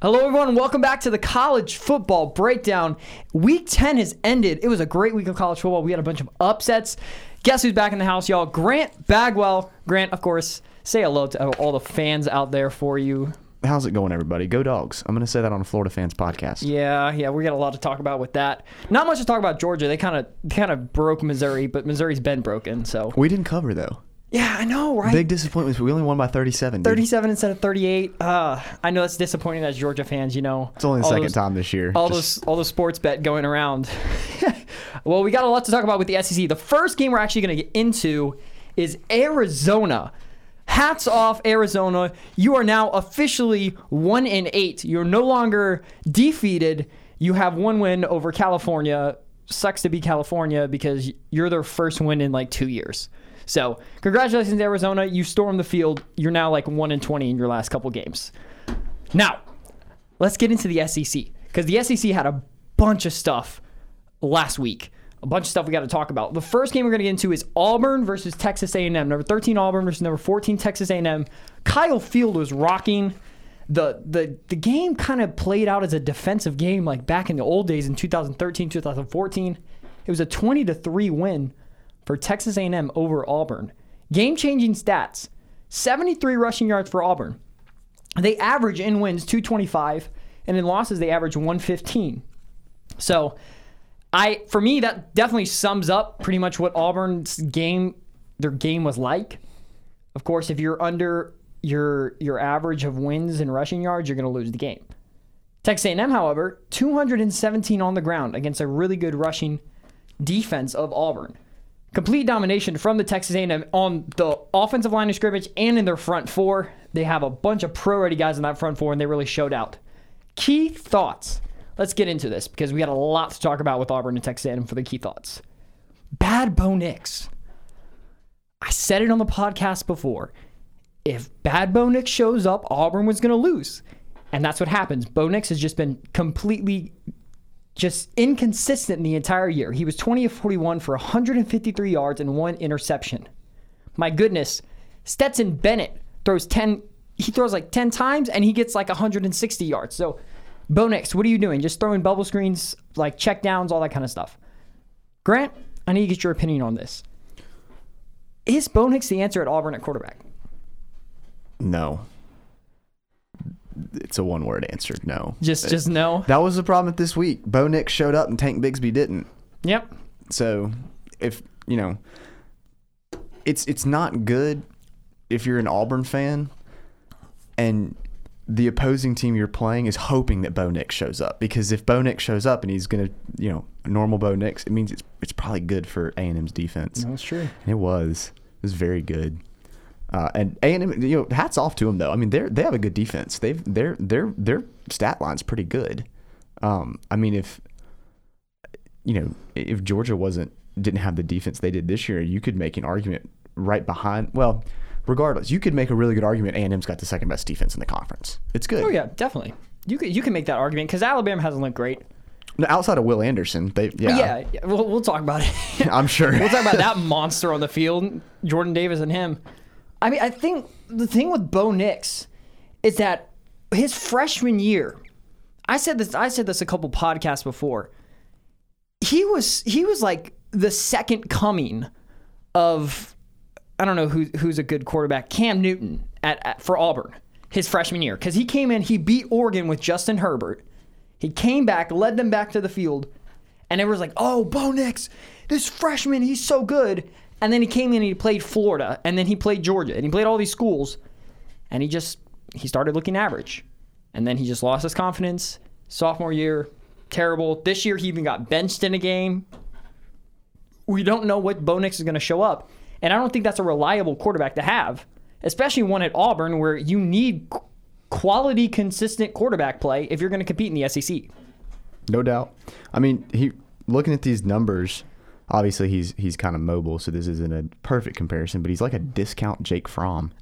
Hello, everyone. Welcome back to the college football breakdown. Week 10 has ended. It was a great week of college football. We had a bunch of upsets. Guess who's back in the house, y'all? Grant Bagwell. Grant, of course, say hello to all the fans out there for you. How's it going, everybody? Go dogs. I'm going to say that on a Florida fans podcast. Yeah, yeah, we got a lot to talk about with that. Not much to talk about Georgia. They kind of kind of broke Missouri, but Missouri's been broken. So We didn't cover, though. Yeah, I know, right? Big disappointment. We only won by 37. dude. 37 instead of 38. Uh, I know that's disappointing as Georgia fans. You know, It's only the all second those- time this year. all Just- those all the sports bet going around. well, we got a lot to talk about with the SEC. The first game we're actually going to get into is Arizona. Hats off, Arizona. You are now officially one in eight. You're no longer defeated. You have one win over California. Sucks to be California because you're their first win in like two years. So, congratulations, Arizona. You stormed the field. You're now like one in twenty in your last couple games. Now, let's get into the SEC because the SEC had a bunch of stuff last week. A bunch of stuff we got to talk about. The first game we're going to get into is Auburn versus Texas A&M. Number 13 Auburn versus number 14 Texas A&M. Kyle Field was rocking. The the the game kind of played out as a defensive game like back in the old days in 2013, 2014. It was a 20 to 3 win for Texas A&M over Auburn. Game-changing stats. 73 rushing yards for Auburn. They average in wins 225 and in losses they average 115. So, I for me that definitely sums up pretty much what Auburn's game their game was like. Of course, if you're under your your average of wins and rushing yards, you're going to lose the game. Texas A&M, however, 217 on the ground against a really good rushing defense of Auburn. Complete domination from the Texas A&M on the offensive line of scrimmage and in their front four. They have a bunch of pro-ready guys in that front four, and they really showed out. Key thoughts. Let's get into this because we got a lot to talk about with Auburn and Texas A&M for the key thoughts. Bad Bo Nix. I said it on the podcast before. If Bad Bo Nix shows up, Auburn was going to lose. And that's what happens. Bo Nix has just been completely just inconsistent the entire year. He was 20 of 41 for 153 yards and one interception. My goodness, Stetson Bennett throws 10 he throws like 10 times and he gets like 160 yards. So Bo Nix, what are you doing? Just throwing bubble screens, like check downs, all that kind of stuff. Grant, I need to get your opinion on this. Is Bo Nix the answer at Auburn at quarterback? no. It's a one word answer. No. Just just no. That was the problem with this week. Bo Nix showed up and Tank Bigsby didn't. Yep. So, if you know, it's it's not good if you're an Auburn fan and the opposing team you're playing is hoping that Bo Nix shows up because if Bo Nix shows up and he's gonna, you know, normal Bo Nix, it means it's it's probably good for A and M's defense. That's true. And it was. It was very good. Uh, and A and M, you know, hats off to them though. I mean, they're they have a good defense. They've their their their stat line's pretty good. Um, I mean, if you know, if Georgia wasn't didn't have the defense they did this year, you could make an argument right behind. Well, regardless, you could make a really good argument. A and M's got the second best defense in the conference. It's good. Oh yeah, definitely. You can you can make that argument because Alabama hasn't looked great. No, outside of Will Anderson, they yeah, Yeah, yeah we'll, we'll talk about it. I'm sure. we'll talk about that monster on the field, Jordan Davis and him. I mean, I think the thing with Bo Nix is that his freshman year, I said this. I said this a couple podcasts before. He was he was like the second coming of I don't know who who's a good quarterback, Cam Newton at, at for Auburn his freshman year because he came in, he beat Oregon with Justin Herbert. He came back, led them back to the field, and everyone's like, "Oh, Bo Nix, this freshman, he's so good." And then he came in and he played Florida, and then he played Georgia, and he played all these schools, and he just he started looking average, and then he just lost his confidence. Sophomore year, terrible. This year he even got benched in a game. We don't know what Bo Nix is going to show up, and I don't think that's a reliable quarterback to have, especially one at Auburn where you need quality, consistent quarterback play if you're going to compete in the SEC. No doubt. I mean, he looking at these numbers. Obviously, he's he's kind of mobile, so this isn't a perfect comparison. But he's like a discount Jake Fromm.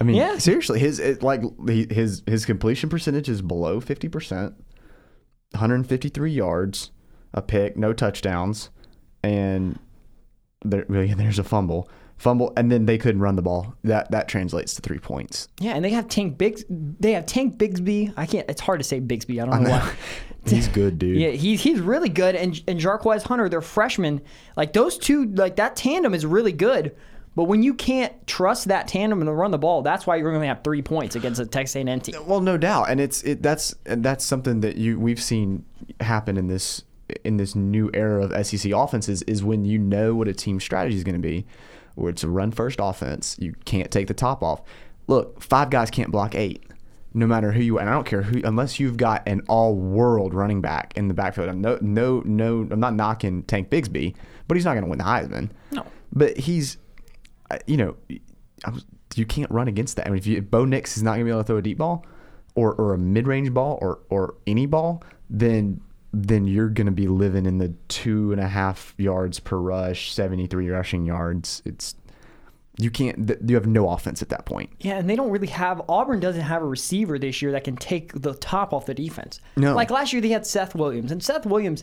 I mean, Yeah. seriously, his it, like his his completion percentage is below fifty percent. 153 yards, a pick, no touchdowns, and there, there's a fumble. Fumble, and then they couldn't run the ball. That that translates to three points. Yeah, and they have Tank Bigs. They have Tank Bigsby. I can't. It's hard to say Bigsby. I don't know, why. He's good, dude. Yeah, he's he's really good, and and Jarquez Hunter, they're freshmen. Like those two, like that tandem is really good. But when you can't trust that tandem to run the ball, that's why you're going to have three points against a Texas A&M team. Well, no doubt, and it's it that's that's something that you we've seen happen in this in this new era of SEC offenses is when you know what a team strategy is going to be, where it's a run first offense. You can't take the top off. Look, five guys can't block eight, no matter who you. And I don't care who, unless you've got an all world running back in the backfield. I'm no, no, no. I'm not knocking Tank Bigsby, but he's not going to win the Heisman. No. But he's, uh, you know, I was, you can't run against that. I mean, if, you, if Bo Nix is not going to be able to throw a deep ball, or or a mid range ball, or or any ball, then then you're going to be living in the two and a half yards per rush, 73 rushing yards. It's you can't. You have no offense at that point. Yeah, and they don't really have Auburn doesn't have a receiver this year that can take the top off the defense. No. Like last year they had Seth Williams, and Seth Williams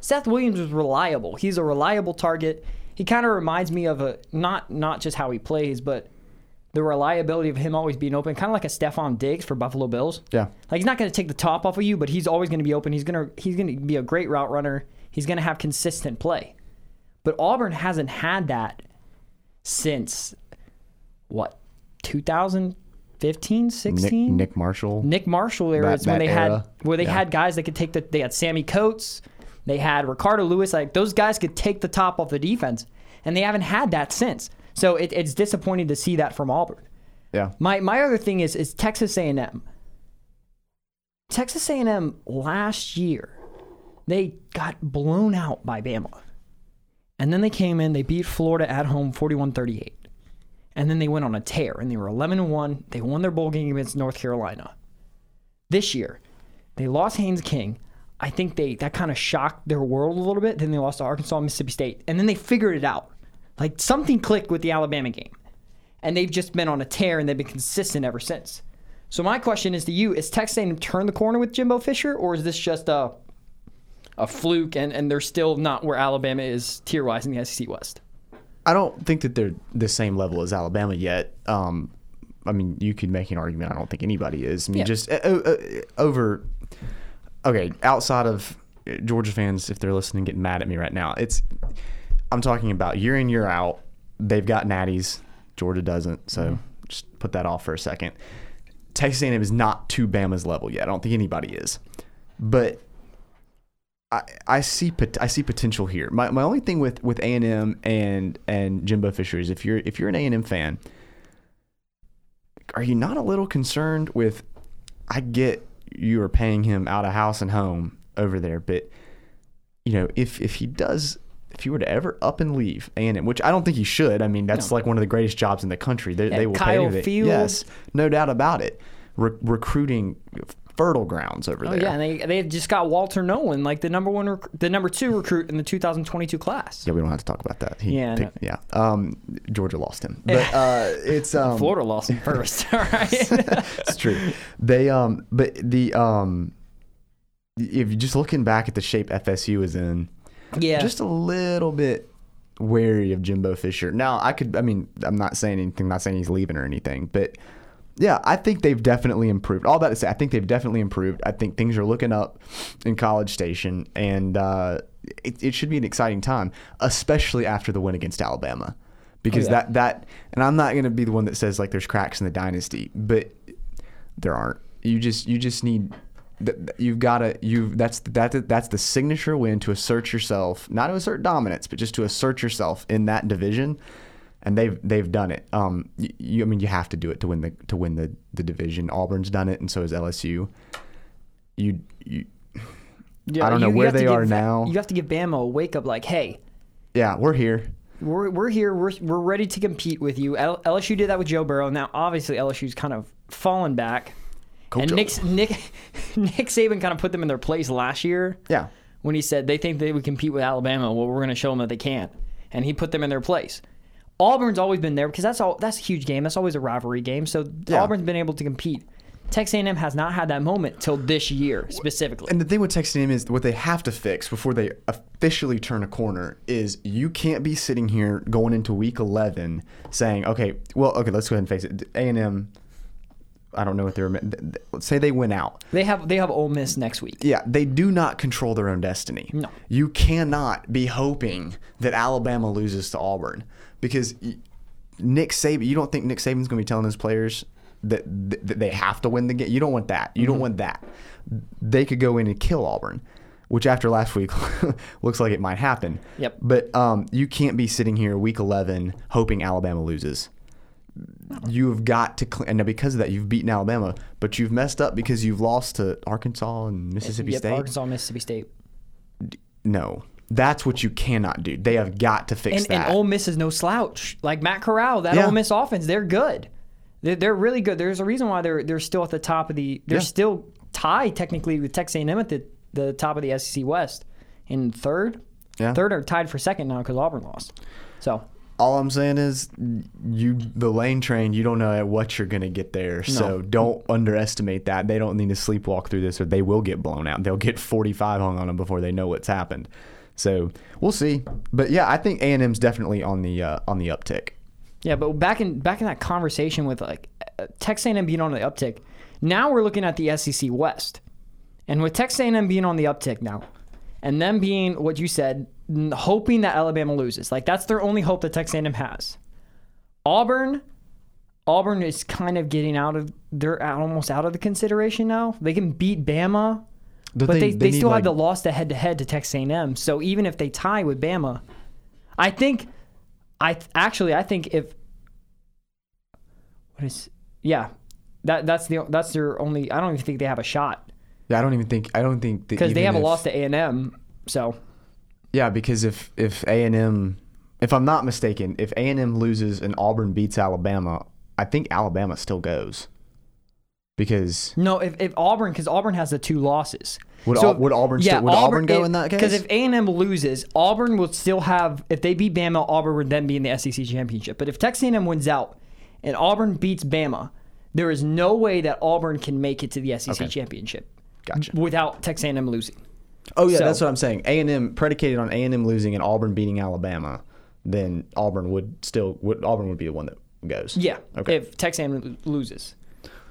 Seth Williams was reliable. He's a reliable target. He kind of reminds me of a not not just how he plays, but the reliability of him always being open, kind of like a Stefon Diggs for Buffalo Bills. Yeah. Like he's not going to take the top off of you, but he's always going to be open. He's going to he's going to be a great route runner. He's going to have consistent play. But Auburn hasn't had that since what 2015, Nick, 16? Nick Marshall. Nick Marshall era That- is when they had where they Yeah. had guys that could take the they had Sammie Coates, they had Ricardo Louis, like those guys could take the top off the defense, and they haven't had that since. So it, it's disappointing to see that from Auburn. Yeah. My my other thing is is Texas A&M. Texas A&M last year, they got blown out by Bama. And then they came in, they beat Florida at home 41-38. And then they went on a tear and they were 11 and 1. They won their bowl game against North Carolina. This year, they lost Haynes King. I think they that kind of shocked their world a little bit. Then they lost to Arkansas, Mississippi State, and then they figured it out. Like something clicked with the Alabama game, and they've just been on a tear, and they've been consistent ever since. So my question is to you: Is Texas A&M turn the corner with Jimbo Fisher, or is this just a a fluke, and, and they're still not where Alabama is tier wise in the SEC West? I don't think that they're the same level as Alabama yet. Um, I mean, you could make an argument. I don't think anybody is. I mean, Yeah. just uh, uh, over. Okay, outside of Georgia fans, if they're listening, getting mad at me right now, it's. I'm talking about year in year out. They've got natties. Georgia doesn't. So mm-hmm. just put that off for a second. Texas A&M is not to Bama's level yet. I don't think anybody is, but I, I see pot- I see potential here. My, my only thing with with A and M and and Jimbo Fisher is if you're if you're an A and M fan, are you not a little concerned with? I get you are paying him out of house and home over there, but you know if if he does. If you were to ever up and leave A and M, which I don't think he should, I mean that's No. like one of the greatest jobs in the country. They, they will pay Kyle anything. Field. Yes, no doubt about it. Re- recruiting fertile grounds over Oh there. yeah, and they they just got Walter Nolen, like the number one, rec- the number two recruit in the 2022 class. Yeah, we don't have to talk about that. He Yeah, picked- yeah. Um, Georgia lost him, but uh, it's um, Florida lost him first. All right. it's true. They um, but the um, if you're just looking back at the shape FSU is in, yeah. just a little bit wary of Jimbo Fisher. Now, I could, I mean, I'm not saying anything, not saying he's leaving or anything, but yeah, I think they've definitely improved. All that to say, I think they've definitely improved. I think things are looking up in College Station, and uh, it, it should be an exciting time, especially after the win against Alabama. Because Oh, yeah. that, that, and I'm not going to be the one that says like there's cracks in the dynasty, but there aren't. You just, you just need you've got to you've that's that that's the signature win to assert yourself not to assert dominance but just to assert yourself in that division and they've they've done it um you, you I mean you have to do it to win the to win the the division Auburn's done it and so has LSU you you Yeah, I don't know you- where they are Ba- now. You have to give Bama a wake up, like, hey, yeah we're here we're, we're here, we're, we're ready to compete with you. L- LSU did that with Joe Burrow. Now, obviously, LSU's kind of fallen back. Go and Nick, Nick, Nick Saban kind of put them in their place last year yeah when he said they think they would compete with Alabama. Well, we're going to show them that they can't, and he put them in their place. Auburn's always been there because that's all. That's a huge game. That's always a rivalry game. So Yeah. Auburn's been able to compete. Texas A&M has not had that moment till this year specifically. And the thing with Texas A&M is what they have to fix before they officially turn a corner is you can't be sitting here going into week 11 saying, okay, well, okay, let's go ahead and face it. A&M, I don't know what they're. Let's say they win out. They have they have Ole Miss next week. Yeah, they do not control their own destiny. No. You cannot be hoping that Alabama loses to Auburn because Nick Saban. You don't think Nick Saban's going to be telling his players that, that they have to win the game? You don't want that. You don't want that. They could go in and kill Auburn, which after last week looks like it might happen. Yep. But um, you can't be sitting here week 11 hoping Alabama loses you have got to cl- and now because of that you've beaten Alabama, but you've messed up because you've lost to Arkansas and Mississippi Yep, State. Arkansas, Mississippi State. No, that's what you cannot do. They have got to fix And, that. and Ole Miss is no slouch. Like Matt Corral, that Yeah. Ole Miss offense, they're good. They're, they're really good. There's a reason why they're they're still at the top of the. They're Yeah. still tied technically with Texas A&M at the, the top of the SEC West in third. Yeah. Third or tied for second now because Auburn lost. So All I'm saying is, you the lane train. You don't know at what you're gonna get there, so don't underestimate that. They don't need to sleepwalk through this, or they will get blown out. They'll get 45 hung on them before they know what's happened. So we'll see. But yeah, I think A and M's definitely on the uh, on the uptick. Yeah, but back in back in that conversation with like Texas A&M being on the uptick, now we're looking at the SEC West, and with Texas A&M being on the uptick now, and them being what you said, hoping that Alabama loses, like that's their only hope that Texas A&M has. Auburn, Auburn is kind of getting out of they're out, almost out of the consideration now. They can beat Bama, but thing- they, they, need, still like- have the loss to head to head to Texas A&M. So even if they tie with Bama, I think, I actually I think if what is yeah, that that's the that's their only. I don't even think they have a shot Yeah, I don't even think I don't think because they have a loss to A and M. So Yeah, because if if A and M, if I'm not mistaken, if A and M loses and Auburn beats Alabama, I think Alabama still goes. Because no, if, if Auburn because Auburn has the two losses. Would So, Au- would Auburn still- would Auburn go in that case? Because if A and M loses, Auburn will still have. If they beat Bama, Auburn would then be in the SEC championship. But if Texas A and M wins out and Auburn beats Bama, there is no way that Auburn can make it to the SEC Okay. championship gotcha. without Texas A and M losing. Oh yeah, So- that's what I'm saying. A and M predicated on A and M losing and Auburn beating Alabama, then Auburn would still would Auburn would be the one that goes. Yeah. Okay. If Texas A&M loses,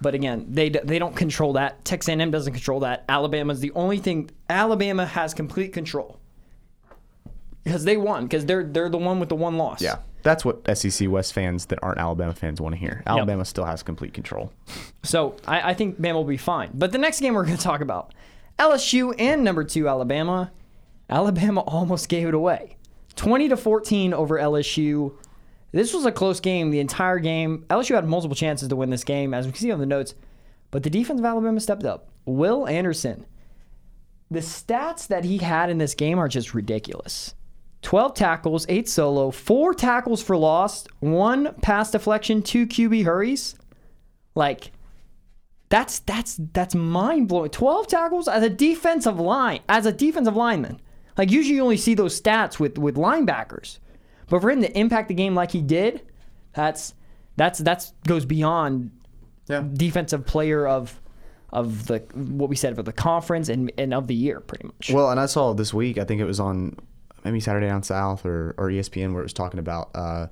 but again, they they don't control that. Texas A&M doesn't control that. Alabama's the only thing. Alabama has complete control because they won because they're they're the one with the one loss. Yeah. That's what SEC West fans that aren't Alabama fans want to hear. Alabama still has complete control. So I, I think Bama will be fine. But the next game we're going to talk about, LSU and number two Alabama. Alabama almost gave it away, twenty to fourteen over LSU. This was a close game the entire game. LSU had multiple chances to win this game, as we can see on the notes, but the defense of Alabama stepped up. Will Anderson, the stats that he had in this game are just ridiculous. 12 tackles, 8 solo, 4 tackles for loss, 1 pass deflection, 2 QB hurries. Like that's that's that's mind blowing. Twelve tackles as a defensive line, as a defensive lineman. Like usually you only see those stats with with linebackers, but for him to impact the game like he did, that's that's that's goes beyond Yeah. defensive player of of the what we said for the conference and and of the year pretty much. Well, and I saw this week. I think it was on maybe Saturday Down South or, or ESPN where it was talking about uh,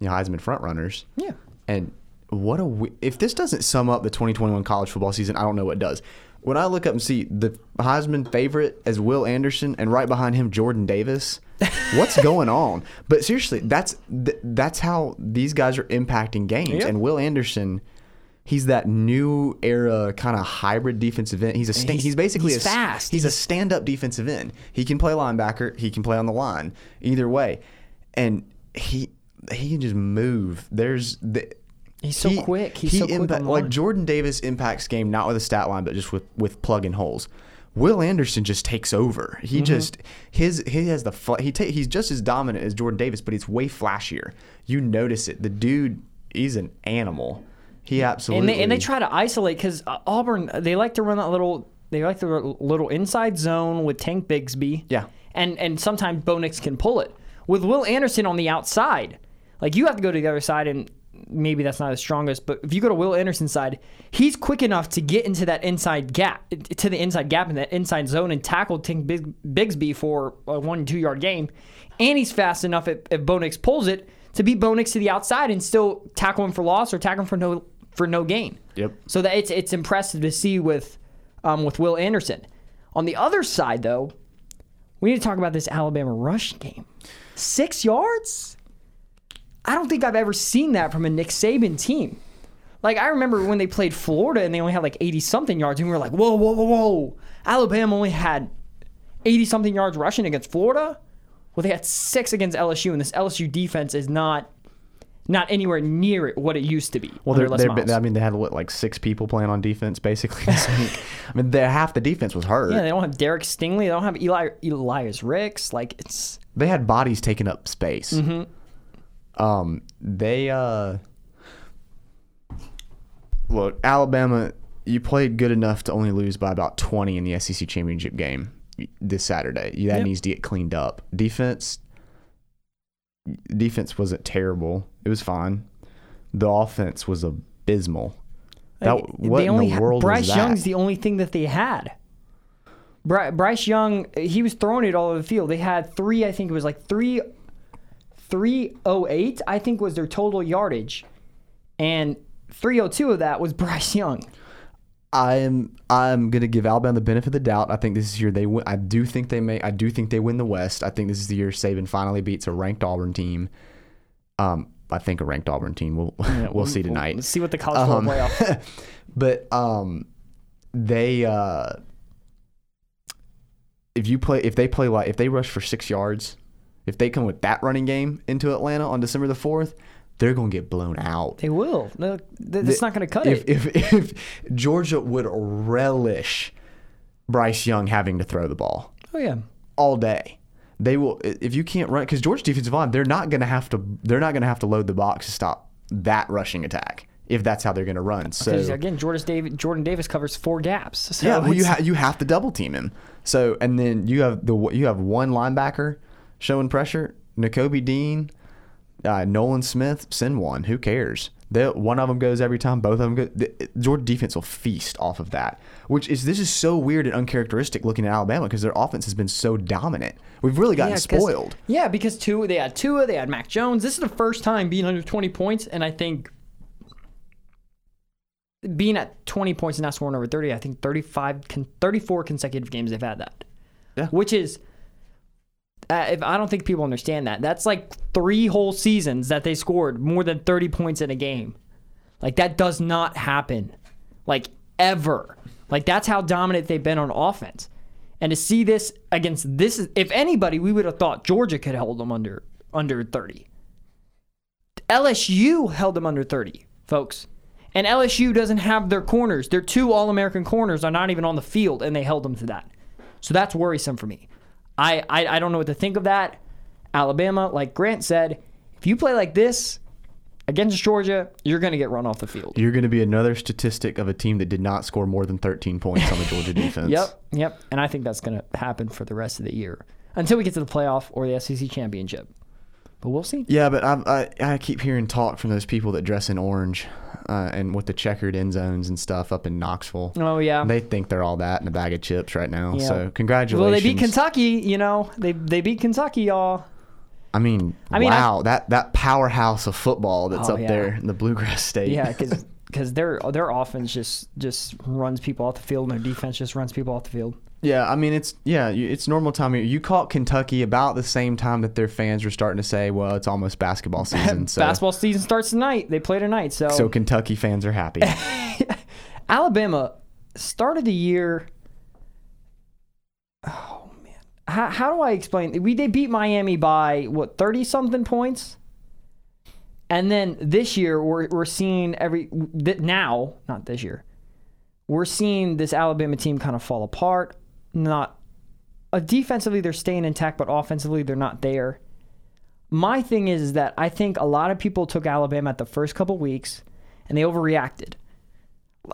you know Heisman front runners. Yeah. And what a we- if this doesn't sum up the 2021 college football season, I don't know what does. When I look up and see the Heisman favorite as Will Anderson and right behind him Jordan Davis, what's going on? But seriously, that's th- that's how these guys are impacting games. Yep. And Will Anderson, he's that new era kind of hybrid defensive end. He's a sta- He's- he's, basically he's a, fast. He's a stand-up defensive end. He can play linebacker. He can play on the line. Either way, and he he can just move. There's the. He's so quick. He's so quick on the like. Jordan Davis impacts game not with a stat line, but just with with plugging holes. Will Anderson just takes over. He Mm-hmm. just his he has the fl- he ta- he's just as dominant as Jordan Davis, but he's way flashier. You notice it. The dude, he's an animal. He absolutely and they and they try to isolate because Auburn they like to run that little they like the little inside zone with Tank Bigsby. Yeah. and and sometimes Bo Nix can pull it with Will Anderson on the outside. Like you have to go to the other side and maybe that's not his strongest. But if you go to Will Anderson's side, he's quick enough to get into that inside gap, to the inside gap in that inside zone and tackle Tink Big, Bigsby for a one two yard game, and he's fast enough if, if Bo Nix pulls it to beat Bo Nix to the outside and still tackle him for loss or tackle him for no for no gain. Yep. So that it's it's impressive to see with um, with Will Anderson. On the other side, though, we need to talk about this Alabama rush game. Six yards? I don't think I've ever seen that from a Nick Saban team. Like I remember when they played Florida and they only had like eighty something yards, and we were like, whoa, whoa, whoa, whoa! Alabama only had eighty something yards rushing against Florida. Well, they had six against LSU, and this LSU defense is not not anywhere near what it used to be. Well, they're, they're, I mean, they had what like six people playing on defense basically. I mean, half the defense was hurt. yeah, they don't have Derek Stingley. They don't have Eli Elias Ricks. Like it's they had bodies taking up space. Mm-hmm. Um, they uh, look Alabama. You played good enough to only lose by about twenty in the SEC championship game this Saturday. That Yep. needs to get cleaned up. Defense, defense wasn't terrible. It was fine. The offense was abysmal. That, Like, what in the ha- world Bryce was that? Young's the only thing that they had. Bry- Bryce Young, he was throwing it all over the field. They had three, I think it was like three, three oh eight. I think was their total yardage, and three oh two of that was Bryce Young. I'm I'm gonna give Alabama the benefit of the doubt. I think this is year they win. I do think they may. I do think they win the West. I think this is the year Saban finally beats a ranked Auburn team. Um, I think a ranked Auburn team. We'll we'll see tonight. Let's see what the college football Um, playoff. but um, they uh, if you play if they play like if they rush for six yards, if they come with that running game into Atlanta on December the fourth, they're gonna get blown out. They will. No, th- That's not going to cut if, it. If, if Georgia would relish Bryce Young having to throw the ball oh yeah. all day, they will. If you can't run, because Georgia defensive line, they're not going to have to. They're not going to have to load the box to stop that rushing attack if that's how they're going to run. So again, Jordan Davis, Jordan Davis covers four gaps. So yeah, well, you ha- you have to double team him. So and then you have the you have one linebacker showing pressure, Nakobe Dean, uh, Nolan Smith. Send one. Who cares? They, one of them goes every time. Both of them go. The, Georgia defense will feast off of that. Which is this is so weird and uncharacteristic looking at Alabama because their offense has been so dominant. We've really gotten Yeah, spoiled. Yeah, because two they had Tua, they had Mac Jones. This is the first time being under 20 points, and I think being at 20 points and not scoring over 30, I think 35, 34 consecutive games they've had that. Yeah. Which is, uh, if I don't think people understand that. That's like three whole seasons that they scored more than 30 points in a game. Like that does not happen, like ever. Like that's how dominant they've been on offense. And to see this against this, if anybody, we would have thought Georgia could hold them under under 30. LSU held them under 30, folks. And LSU doesn't have their corners. Their two All American corners are not even on the field, and they held them to that. So that's worrisome for me. I, I, I don't know what to think of that. Alabama, like Grant said, if you play like this against Georgia, you're going to get run off the field. You're going to be another statistic of a team that did not score more than 13 points on the Georgia defense. Yep, yep. And I think that's going to happen for the rest of the year until we get to the playoff or the SEC championship. But we'll see. Yeah, but I, I I keep hearing talk from those people that dress in orange, uh, and with the checkered end zones and stuff up in Knoxville. Oh yeah. They think they're all that in a bag of chips right now. Yeah. So congratulations. well, they beat Kentucky. You know, they they beat Kentucky, y'all. I mean, I mean, I- wow, that that powerhouse of football that's Oh, up yeah. there in the Bluegrass State. Yeah, because because their their offense just just runs people off the field, and their defense just runs people off the field. Yeah. I mean, it's yeah, it's normal time. You caught Kentucky about the same time that their fans were starting to say, "Well, it's almost basketball season." So, Basketball season starts tonight. They play tonight, so, so Kentucky fans are happy. Alabama started the year. Oh man, how, how do I explain? We they beat Miami by what thirty something points, and then this year we're we're seeing every th- now not this year, we're seeing this Alabama team kind of fall apart. Not uh, defensively they're staying intact, but offensively they're not there. My thing is, is that I think a lot of people took Alabama at the first couple weeks and they overreacted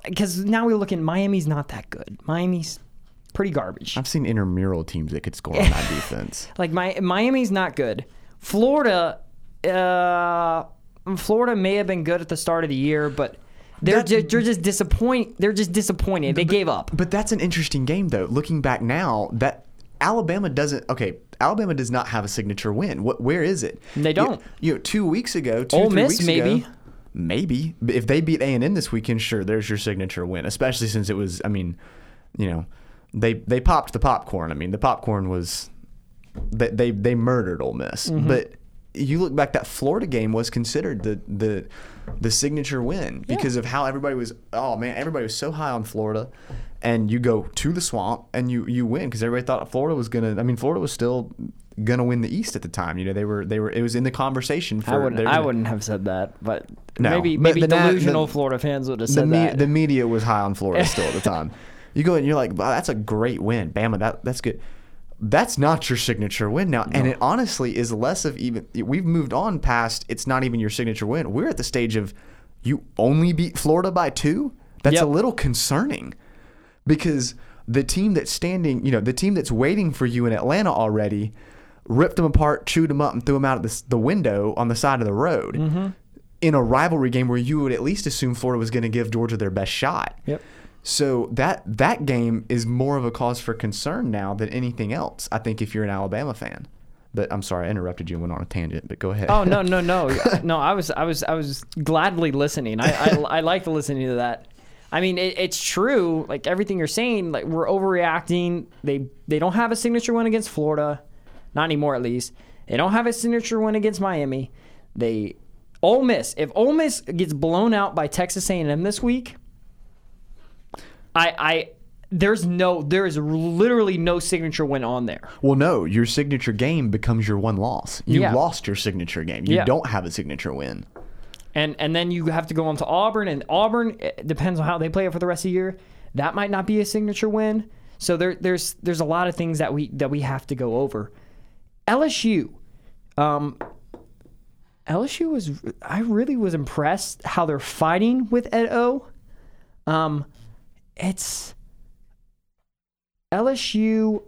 because now we look at Miami's not that good. Miami's pretty garbage. I've seen intramural teams that could score on that defense. Like my Miami's not good. Florida, uh, Florida may have been good at the start of the year, but they're That- ju- they're just disappoint. They're just disappointed. They gave up. But that's an interesting game, though. Looking back now, that Alabama doesn't. Okay, Alabama does not have a signature win. What? Where is it? They don't. You, know, two weeks ago, two Ole three Miss, weeks maybe. ago, maybe. If they beat A and M this weekend, sure, there's your signature win. Especially since it was. I mean, you know, they they popped the popcorn. I mean, the popcorn was. They they, they murdered Ole Miss, Mm-hmm. but. You look back, that Florida game was considered the the the signature win because of how everybody was. Oh man, everybody was so high on Florida, and you go to the swamp and you you win because everybody thought Florida was gonna. I mean, Florida was still gonna win the East at the time. You know, they were they were. It was in the conversation. For I wouldn't. I wouldn't have said that, but No, maybe but maybe the delusional the- Florida fans would have The, said me- that. the media was high on Florida still at the time. You go and you're like, wow, that's a great win, Bama. That that's good. That's not your signature win now, and it honestly is less of even. We've moved on past. It's not even your signature win. We're at the stage of you only beat Florida by two. That's Yep. a little concerning because the team that's standing, you know, the team that's waiting for you in Atlanta already, ripped them apart, chewed them up, and threw them out of the, the window on the side of the road. Mm-hmm. In a rivalry game where you would at least assume Florida was going to give Georgia their best shot. Yep. So that that game is more of a cause for concern now than anything else. I think if you're an Alabama fan. But I'm sorry, I interrupted you and went on a tangent. But go ahead. Oh no no no no! I was I was I was gladly listening. I I, I like listening to that. I mean, it, it's true. Like everything you're saying, like we're overreacting. They they don't have a signature win against Florida, not anymore at least. They don't have a signature win against Miami. They Ole Miss. If Ole Miss gets blown out by Texas A&M this week, I I there's no there is literally no signature win on there. Well, no, your signature game becomes your one loss. You Yeah. lost your signature game. You Yeah. don't have a signature win. and and then you have to go on to Auburn, and Auburn it depends on how they play it for the rest of the year. That might not be a signature win. So there there's there's a lot of things that we that we have to go over. LSU, um, LSU was I really was impressed how they're fighting with Ed O. Um, it's LSU.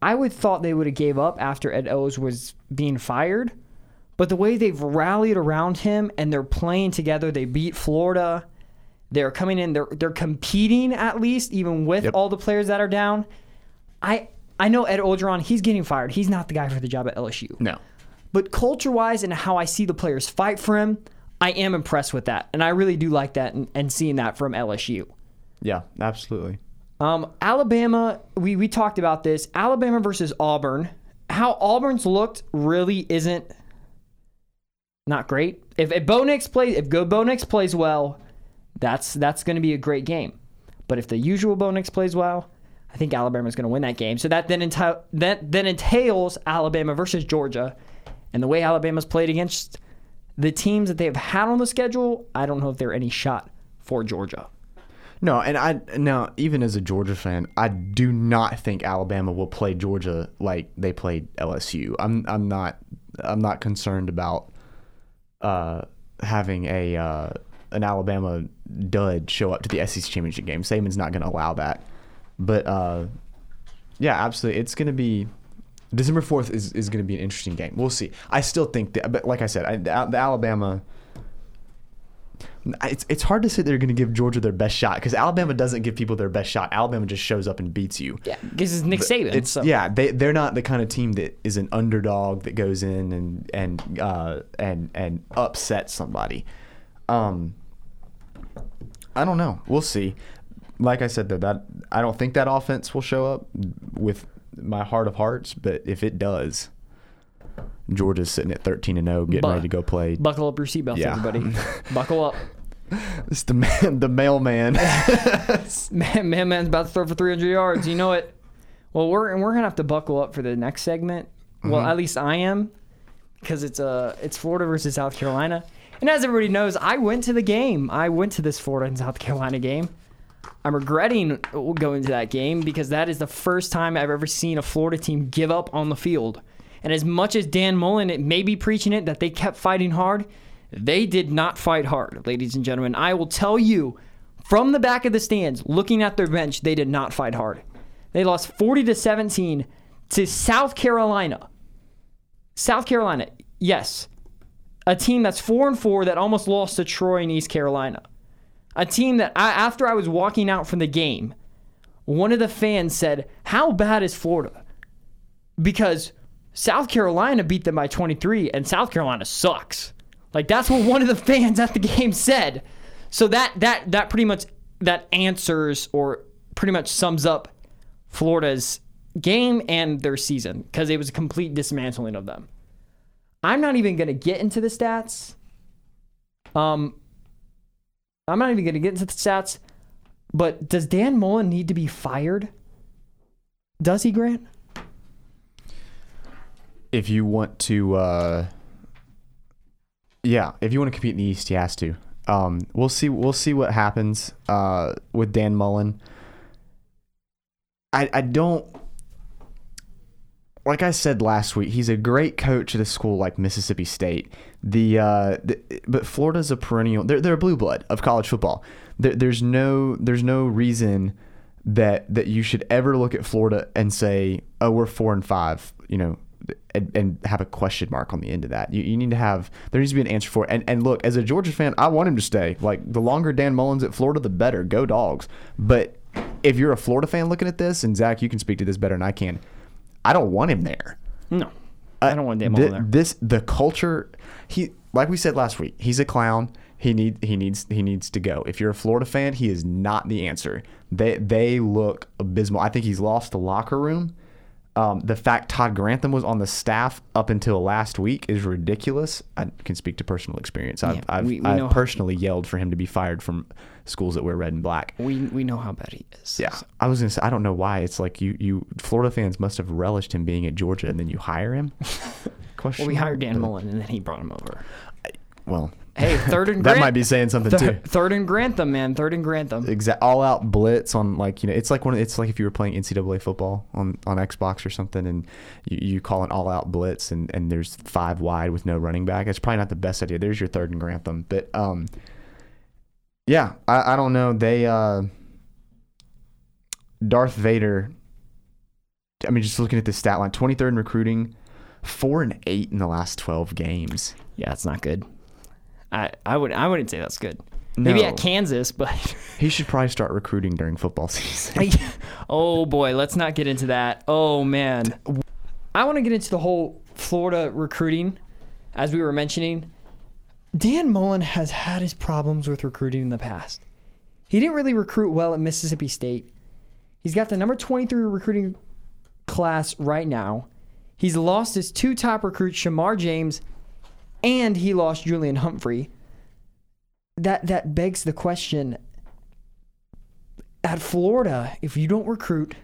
I would thought they would have gave up after Ed O's was being fired. But the way they've rallied around him and they're playing together, they beat Florida. They're coming in. They're they're competing at least, even with Yep. all the players that are down. I I know Ed Orgeron. He's getting fired. He's not the guy for the job at LSU. No. But culture wise and how I see the players fight for him, I am impressed with that, and I really do like that and, and seeing that from LSU. Yeah, absolutely. Um, Alabama, we, we talked about this. Alabama versus Auburn. How Auburn's looked really isn't not great. If, if Bo Nix plays, if Go Bo Nix plays well, that's that's going to be a great game. But if the usual Bo Nix plays well, I think Alabama's going to win that game. So that then enti- that then entails Alabama versus Georgia, and the way Alabama's played against the teams that they've had on the schedule, I don't know if they're any shot for Georgia. No, and I now even as a Georgia fan, I do not think Alabama will play Georgia like they played LSU. I'm I'm not I'm not concerned about uh, having a uh, an Alabama dud show up to the SEC championship game. Saban's not going to allow that. But uh, yeah, absolutely, it's going to be December fourth is, is going to be an interesting game. We'll see. I still think that, but like I said, I, the, the Alabama. It's, it's hard to say they're going to give Georgia their best shot because Alabama doesn't give people their best shot. Alabama just shows up and beats you. Yeah, this is Nick Saban. It's so. yeah, they they're not the kind of team that is an underdog that goes in and and uh, and and upsets somebody. Um, I don't know. We'll see. Like I said though, that I don't think that offense will show up with my heart of hearts, but if it does, Georgia's sitting at 13 and 0, getting Bu- ready to go play. Buckle up your seatbelts, Yeah. everybody. Buckle up. It's the man, the mailman. Man, man, man's about to throw for 300 yards. You know it. Well, we're and we're gonna have to buckle up for the next segment. Well, Mm-hmm. at least I am, because it's uh it's Florida versus South Carolina. And as everybody knows, I went to the game. I went to this Florida and South Carolina game. I'm regretting going to that game because that is the first time I've ever seen a Florida team give up on the field. And as much as Dan Mullen it may be preaching it that they kept fighting hard, they did not fight hard, ladies and gentlemen. I will tell you from the back of the stands, looking at their bench, they did not fight hard. They lost 40 to 17 to South Carolina. South Carolina, yes. a team that's four and four that almost lost to Troy and East Carolina. A team that I, after I was walking out from the game, one of the fans said, "How bad is Florida?" Because South Carolina beat them by 23, and South Carolina sucks. Like that's what one of the fans at the game said. So that that that pretty much that answers or pretty much sums up Florida's game and their season because it was a complete dismantling of them. I'm not even to get into the stats. Um, I'm not even to get into the stats. But does Dan Mullen need to be fired? Does he, Grant? If you want to, uh, yeah, if you want to compete in the East, he has to. Um, we'll see. We'll see what happens uh, with Dan Mullen. I I don't like I said last week. He's a great coach at a school like Mississippi State. The, uh, the but Florida's a perennial. They're they're a blue blood of college football. There, there's no there's no reason that that you should ever look at Florida and say, oh, we're four and five. You know, and, and, have a question mark on the end of that. You, you need to have there needs to be an answer for it. And and look, as a Georgia fan, I want him to stay. Like the longer Dan Mullen's at Florida, the better. Go dogs. But if you're a Florida fan looking at this, and Zach, you can speak to this better than I can. I don't want him there. No, uh, I don't want Dan Mullen there. This the culture. He like we said last week. He's a clown. He need he needs he needs to go. If you're a Florida fan, he is not the answer. They they look abysmal. I think he's lost the locker room. Um, the fact Todd Grantham was on the staff up until last week is ridiculous. I can speak to personal experience. I've, yeah, I've, we, we I've personally yelled for him to be fired from schools that wear red and black. We we know how bad he is. Yeah, I was gonna say I don't know why. It's like you you Florida fans must have relished him being at Georgia, and then you hire him. Question. Well, we hired Dan Mullen, and then he brought him over. Well, Hey, third and that might be saying something th- too. Third and Grantham, man. Third and Grantham. Exact all out blitz on like you know it's like one. Of, it's like if you were playing NCAA football on, on Xbox or something, and you, you call an all out blitz, and, and there's five wide with no running back. It's probably not the best idea. There's your third and Grantham, but um, yeah, I, I don't know. They uh, Darth Vader. I mean, just looking at the stat line, 23rd in recruiting, four and eight in the last 12 games. Yeah, it's not good. I, I would I wouldn't say that's good. No. Maybe at Kansas, but he should probably start recruiting during football season. oh boy, let's not get into that. Oh man, I want to get into the whole Florida recruiting, as we were mentioning. Dan Mullen has had his problems with recruiting in the past. He didn't really recruit well at Mississippi State. He's got the number 23 recruiting class right now. He's lost his two top recruits, Shemar James and he lost Julian Humphrey. That that begs the question at Florida, if you don't recruit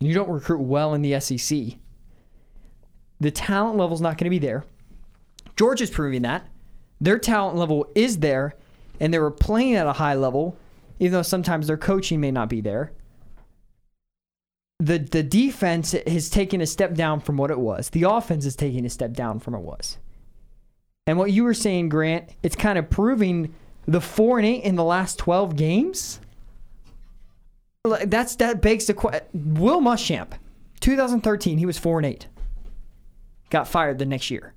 and you don't recruit well in the SEC, the talent level's not going to be there. Georgia's proving that. Their talent level is there and they were playing at a high level, even though sometimes their coaching may not be there. The the defense has taken a step down from what it was. The offense is taking a step down from what it was. And what you were saying, Grant, it's kind of proving the four and eight in the last twelve games. That's that begs the question. Will Muschamp, 2013, he was four and eight. Got fired the next year.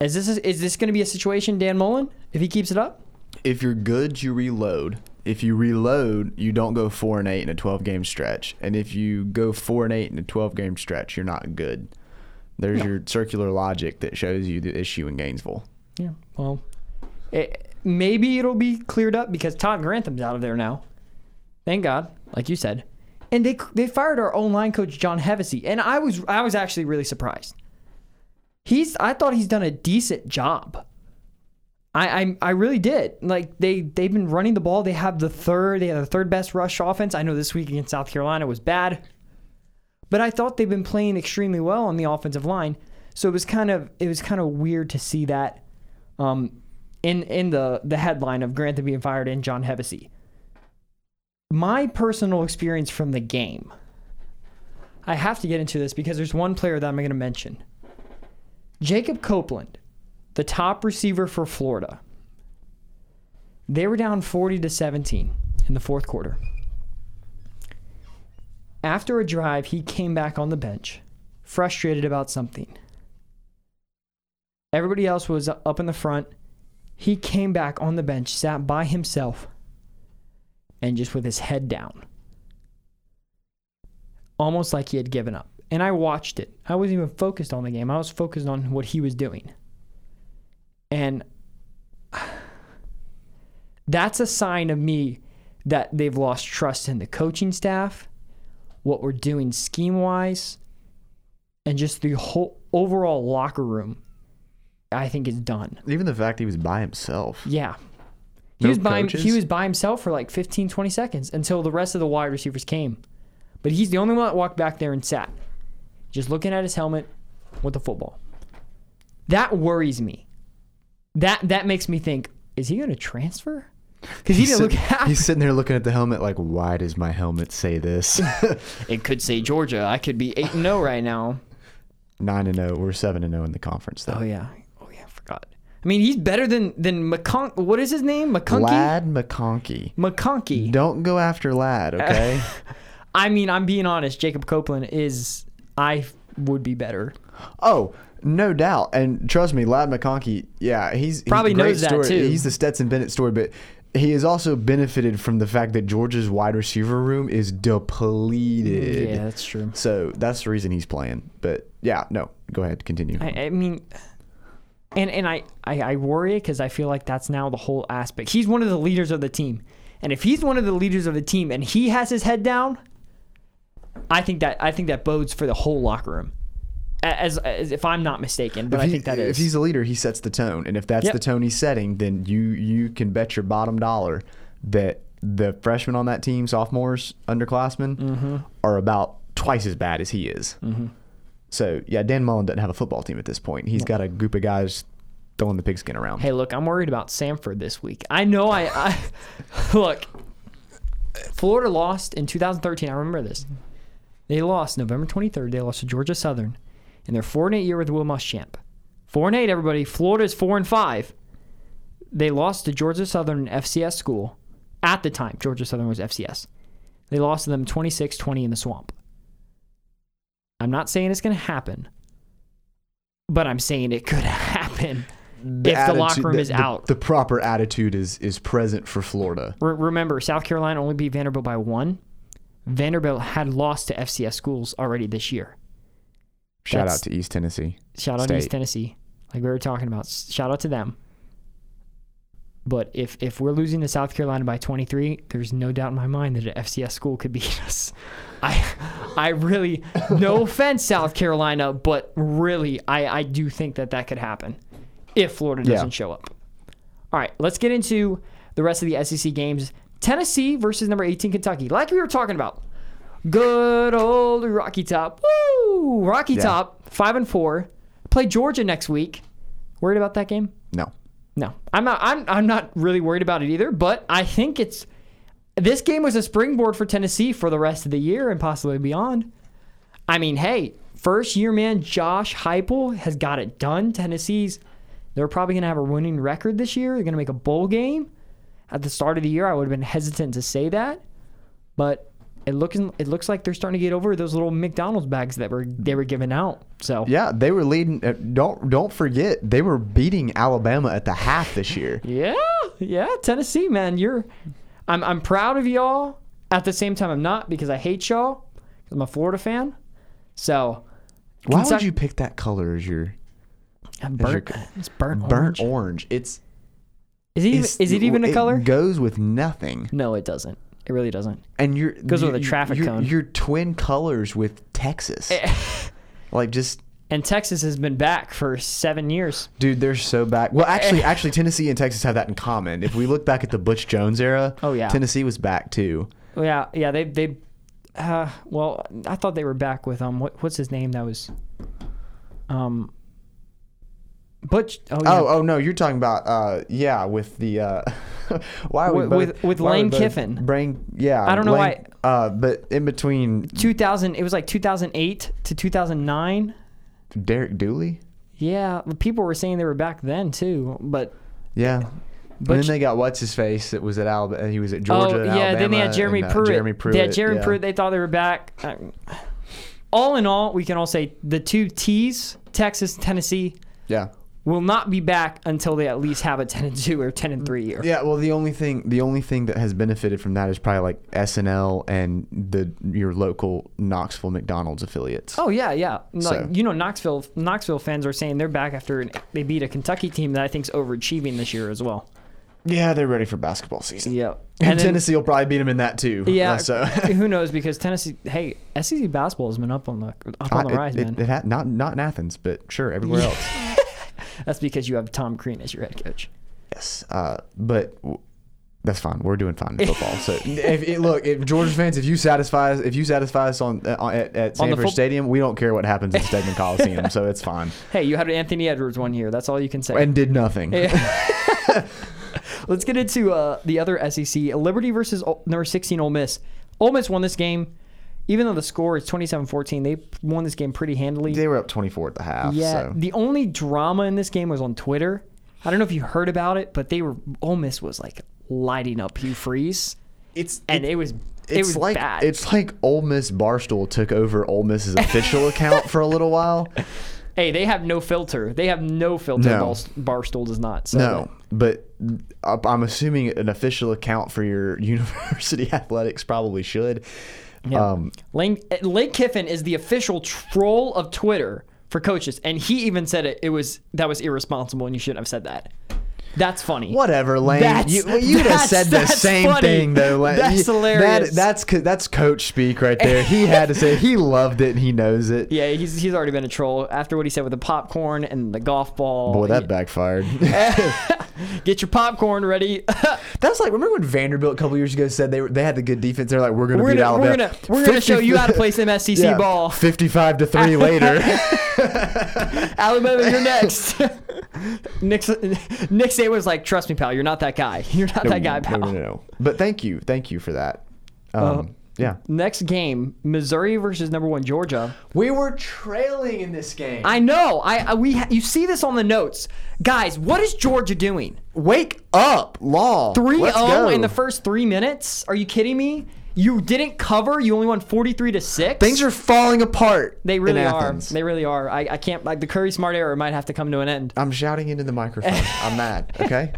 Is this is this going to be a situation, Dan Mullen, if he keeps it up? If you're good, you reload. If you reload, you don't go four and eight in a 12 game stretch. And if you go four and eight in a 12 game stretch, you're not good. There's your circular logic that shows you the issue in Gainesville. Yeah. Well, it, maybe it'll be cleared up because Todd Grantham's out of there now. Thank God, like you said. And they they fired our own line coach John Hevesy, and I was I was actually really surprised. He's I thought he's done a decent job. I, I I really did. Like they they've been running the ball. They have the third they have the third best rush offense. I know this week against South Carolina was bad. But I thought they've been playing extremely well on the offensive line. So it was kind of it was kind of weird to see that um, in in the the headline of Grantham being fired and John Hevesy. My personal experience from the game. I have to get into this because there's one player that I'm going to mention. Jacob Copeland, the top receiver for Florida. They were down 40 to 17 in the fourth quarter. After a drive, he came back on the bench, frustrated about something. Everybody else was up in the front. He came back on the bench, sat by himself, and just with his head down. Almost like he had given up. And I watched it. I wasn't even focused on the game. I was focused on what he was doing. And that's a sign of me that they've lost trust in the coaching staff, what we're doing scheme wise, and just the whole overall locker room. I think is done. Even the fact he was by himself. Yeah. He No was by coaches? he was by himself for like 15 20 seconds until the rest of the wide receivers came. But he's the only one that walked back there and sat. Just looking at his helmet with the football. That worries me. That that makes me think is he going to transfer? Cuz he He's didn't look sit- happy. He's sitting there looking at the helmet like, why does my helmet say this? It could say Georgia. I could be 8 and 0 right now. Nine and zero. We're seven and zero in the conference though. Oh yeah. Oh yeah, I forgot. I mean, he's better than than McCon What is his name? McConkey? Ladd McConkey. McConkey. Don't go after Ladd, okay? I mean, I'm being honest. Jacob Copeland is. I would be better. oh, no doubt. And trust me, Ladd McConkey, yeah, he's he's Probably a great knows that, story. too. He's the Stetson Bennett story, but he has also benefited from the fact that Georgia's wide receiver room is depleted. Yeah, that's true. So that's the reason he's playing. But yeah, no, go ahead, continue. I, I mean, and and I I, I worry because I feel like that's now the whole aspect. He's one of the leaders of the team, and if he's one of the leaders of the team and he has his head down, I think that I think that bodes for the whole locker room. As, as if I'm not mistaken, but if I think that is. if he's a leader, he sets the tone, and if that's Yep. the tone he's setting, then you you can bet your bottom dollar that the freshmen on that team, sophomores, underclassmen, Mm-hmm. are about twice as bad as he is. So yeah, Dan Mullen doesn't have a football team at this point. He's got a group of guys throwing the pigskin around. Hey, look, I'm worried about Samford this week. I know I, I look. Florida lost in 2013. I remember this. They lost November 23rd. They lost to Georgia Southern in their four and eight year with Will Muschamp. Four and eight, everybody. Florida's four and five. They lost to Georgia Southern FCS school at the time. Georgia Southern was FCS. They lost to them 26-20 in the swamp. I'm not saying it's going to happen, but I'm saying it could happen if the locker attitude- room is the- out. the proper attitude is is present for Florida. Re- remember, South Carolina only beat Vanderbilt by one. Vanderbilt had lost to FCS schools already this year. Shout That's- out to East Tennessee. Shout out to East Tennessee, like we were talking about. Shout out to them. But if if we're losing to South Carolina by 23, there's no doubt in my mind that an FCS school could beat us. I I really no offense South Carolina, but really I I do think that that could happen if Florida doesn't show up. All right, let's get into the rest of the SEC games. Tennessee versus number 18 Kentucky. Like we were talking about. Good old Rocky Top. Woo! Rocky Yeah. Top, 5 and 4. Play Georgia next week. Worried about that game? No. No. I'm not I'm I'm not really worried about it either, but I think it's this game was a springboard for Tennessee for the rest of the year and possibly beyond. I mean, hey, first year man Josh Heupel has got it done. Tennessee's they're probably going to have a winning record this year. They're going to make a bowl game. At the start of the year, I would have been hesitant to say that, but it looking it looks like they're starting to get over those little McDonald's bags that were they were giving out. So Yeah, they were leading. uh, Don't don't forget they were beating Alabama at the half this year. Yeah, yeah, Tennessee, man. You're I'm I'm proud of y'all. At the same time I'm not because I hate y'all. I'm a Florida fan. So Why would Kentucky- you pick that color as your burnt. your- It's burnt, burnt orange. orange? It's Is it even, is it even a color? goes with nothing, No, it doesn't. It really doesn't. and you're Goes with a traffic you're, cone. You're twin colors with Texas. like just And Texas has been back for seven years. dude, they're so back. Well, actually, actually, Tennessee and Texas have that in common. If we look back at the Butch Jones era, Oh, yeah. Tennessee was back too. Well, yeah, yeah. They they. Uh, well, I thought they were back with um. What, what's his name? That was. Um. Butch. Oh, yeah. Oh, oh no, you're talking about uh yeah, with the uh why we With- both, with- with why are we Lane Kiffin. Brain yeah. I don't know Lane- uh but in between 2000. It was like 2008 to 2009. Derek Dooley? Yeah, people were saying they were back then too, but Yeah. and then they got what's his face that was at Alabama he was at Georgia. oh yeah, then they had Jeremy and, uh, Pruitt. Jeremy Pruitt. They had Jeremy yeah. Pruitt. They thought they were back. Uh, All in all, we can all say the two T's, Texas, Tennessee, Yeah. Will not be back until they at least have a 10 and 2 or 10 and 3 year. Yeah, well, the only thing the only thing that has benefited from that is probably like SNL and the your local Knoxville McDonald's affiliates. Oh yeah, yeah. Like, So- you know, Knoxville Knoxville fans are saying they're back after an, they beat a Kentucky team that I think's overachieving this year as well. Yeah, they're ready for basketball season. Yep. And, then- Tennessee will probably beat them in that too. Yeah. Uh, so who knows? Because Tennessee, hey, SEC basketball has been up on the up on the I- rise, it, man. It, it had, not not in Athens, but sure everywhere else. That's because you have Tom Crean as your head coach. Yes, uh, but w- that's fine. We're doing fine in football. So if it, look, if Georgia fans, if you satisfy us, if you satisfy us on, uh, on at, at Sanford foot- Stadium, we don't care what happens at Stegeman Coliseum. so it's fine. Hey, you had Anthony Edwards one year. That's all you can say. And did nothing. Let's get into uh, the other SEC. Liberty versus number 16 Ole Miss. Ole Miss won this game. Even though the score is 27-14, they won this game pretty handily. They were up 24 at the half. Yeah, So. the only drama in this game was on Twitter. I don't know if you heard about it, but they were Ole Miss was like lighting up Hugh Freeze, It's and it, was it it's was like bad. it's like Ole Miss Barstool took over Ole Miss's official account for a little while. hey, they have no filter. They have no filter. No. Barstool does not. So No, but I'm assuming an official account for your university athletics probably should. Yeah. Um, Lane Lane Kiffin is the official troll of Twitter for coaches, and he even said it. It was that was irresponsible, and you shouldn't have said that. That's funny. Whatever, Lane. That's- you would have said the same funny. thing though. Lane. That's You- hilarious. That, that's that's coach speak right there. He had to say it. he loved it and he knows it. Yeah, he's he's already been a troll after what he said with the popcorn and the golf ball. Boy, that backfired. Get your popcorn ready. That's like remember when Vanderbilt a couple years ago said they were they had the good defense. They're like we're gonna we're beat gonna we're Alabama. gonna we're gonna show you how to play some SEC Yeah, ball. Fifty-five to three later. Alabama, you're next. Nick Nick Saban was like, "Trust me, pal. You're not that guy. You're not that guy, no, pal." no, no, no. But thank you, thank you for that. Um, yeah, Next game, Missouri versus number one Georgia. we were trailing in this game. I know. I, I we ha- you see this on the notes, guys. What is Georgia doing? Wake up, Law. 3-0 in the first three minutes? Are you kidding me? You didn't cover. You only won 43 to 6. Things are falling apart. They really in are. Athens. They really are. I, I can't, like, the Kirby Smart era might have to come to an end. I'm shouting into the microphone. I'm mad. Okay.